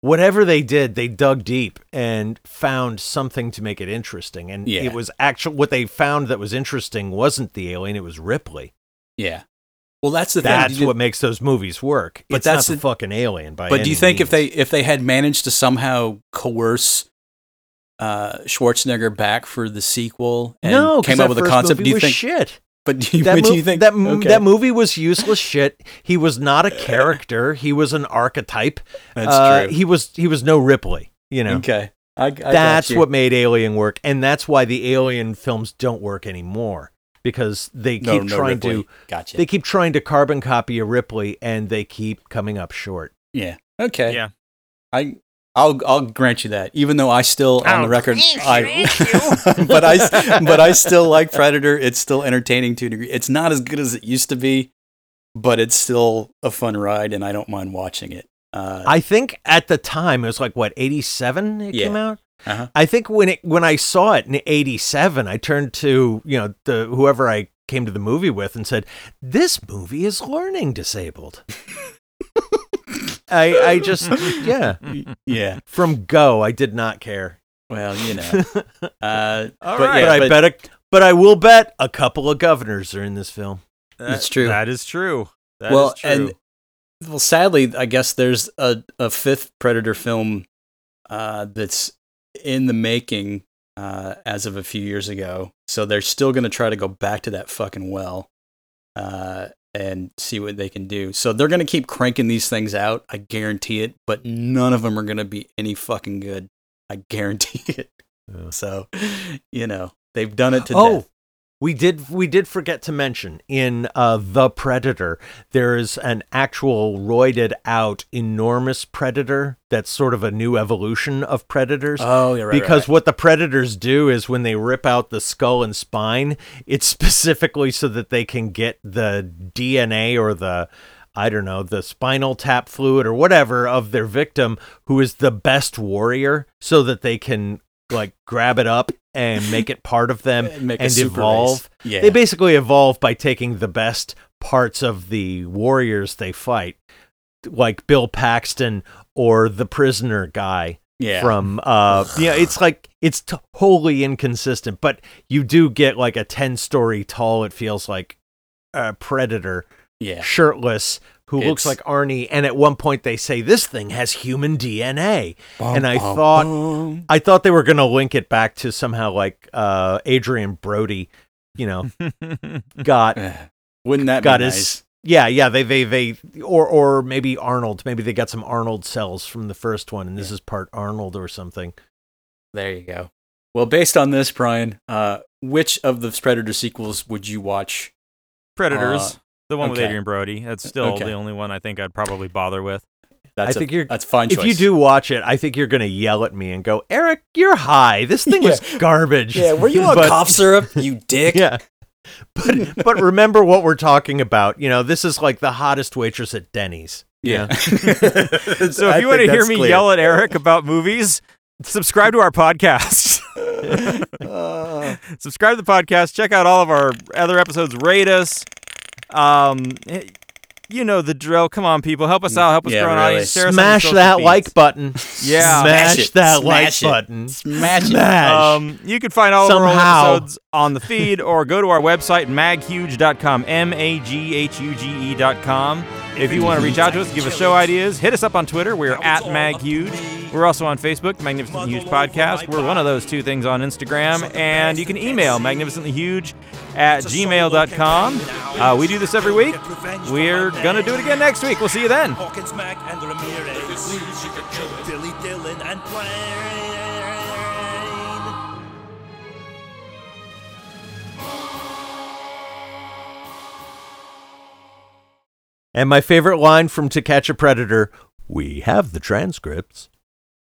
D: whatever they did, they dug deep and found something to make it interesting. And
A: Yeah.
D: it was actual what they found that was interesting wasn't the alien; it was Ripley.
A: yeah. Well, that's the
D: That's
A: thing.
D: what makes those movies work.
A: But
D: it's
A: that's
D: not the fucking alien by.
A: But do you think if they if they had managed to somehow coerce uh, Schwarzenegger back for the sequel and
D: no
A: came up with a concept, do you think?
D: shit?
A: But do you,
D: That,
A: but do you think
D: that
A: okay.
D: that movie was useless shit? He was not a character. he was an archetype.
A: That's
D: Uh,
A: true.
D: He was he was no Ripley. You know.
A: Okay, I, I
D: that's what made Alien work, and that's why the Alien films don't work anymore because they keep
A: no, no
D: trying
A: Ripley.
D: to
A: Gotcha.
D: they keep trying to carbon copy a Ripley, and they keep coming up short.
A: yeah. Okay.
E: Yeah.
A: I I'll I'll grant you that. Even though I still on the
E: I'll
A: record
E: grant
A: I but I s- but I still like Predator. It's still entertaining to a degree. It's not as good as it used to be, but it's still a fun ride and I don't mind watching it. Uh,
D: I think at the time it was like what eighty seven it
A: Yeah.
D: came out.
A: uh-huh.
D: I think when it when I saw it in '87, I turned to you know the whoever I came to the movie with and said, "This movie is learning disabled." I I just yeah
A: Yeah.
D: from go I did not care.
A: Well, you know. Uh,
E: All
A: but
E: right.
A: yeah,
D: but I bet a, but I will bet a couple of governors are in this film.
A: That's true.
E: That is true. That is
A: well,
E: true.
A: and well, sadly, I guess there's a, a fifth Predator film uh, that's in the making uh, as of a few years ago. So they're still going to try to go back to that fucking well uh, and see what they can do. So they're going to keep cranking these things out. I guarantee it. But none of them are going to be any fucking good. I guarantee it.
D: Yeah.
A: So, you know, they've done it to
D: Oh,
A: death.
D: We did we did forget to mention in uh, the Predator there is an actual roided out enormous predator that's sort of a new evolution of predators.
A: Oh, yeah, right,
D: because
A: right.
D: what the predators do is when they rip out the skull and spine, it's specifically so that they can get the DNA or the I don't know, the spinal tap fluid or whatever of their victim who is the best warrior so that they can like grab it up and make it part of them
A: And
D: and evolve.
A: Yeah.
D: They basically evolve by taking the best parts of the warriors they fight, like Bill Paxton or the prisoner guy
A: Yeah.
D: from uh yeah it's like it's t- wholly inconsistent but you do get like a 10 story tall it feels like a predator
A: yeah.
D: shirtless who looks like Arnie and at one point they say this thing has human DNA and I
A: Bum,
D: thought
A: bum.
D: I thought they were going to link it back to somehow like uh Adrien Brody you know got
A: Eh, Wouldn't that
D: got
A: be
D: his
A: nice?
D: yeah yeah they they they or or maybe Arnold maybe they got some Arnold cells from the first one and this is part Arnold or something
A: There you go. Well, based on this, Brian, uh, which of the Predator sequels would you watch?
E: Predators.
A: Uh,
E: the one with. Adrien Brody. That's still
A: Okay.
E: the only one I think I'd probably bother with.
A: That's
D: I think
A: a,
D: you're-
A: that's fine
D: if
A: choice.
D: you do watch it, I think you're going to yell at me and go, Eric, you're high. This thing was garbage.
A: yeah, were you on
D: But-
A: cough syrup, you dick?
D: Yeah. But but remember what we're talking about. You know, this is like the hottest waitress at Denny's.
A: Yeah.
E: So if you want to hear me yell at Eric about movies, subscribe to our podcast.
A: Uh,
E: subscribe to the podcast. Check out all of our other episodes. Rate us. Um, eh, you know the drill. Come on, people, help us out. Help us
A: Yeah,
E: grow an
A: really.
E: audience. Share on your
D: Smash
E: social
D: that
E: feeds.
D: like button.
E: Yeah.
D: Smash
A: Smash it.
D: that like
A: it.
D: button.
A: Smash it.
D: Smash.
E: Um, you can find all of our
D: Somehow.
E: old episodes on the feed or go to our website, maghuge.com, M A G H U G E.com. If you want to reach out to us, give us show ideas, hit us up on Twitter. We're at maghuge. We're also on Facebook, Magnificent Huge Podcast. We're one of those two things on Instagram. And you can email magnificentlyhuge at gmail.com. Uh, we do this every week. We're going to do it again next week. We'll see you then.
D: And my favorite line from To Catch a Predator, we have the transcripts.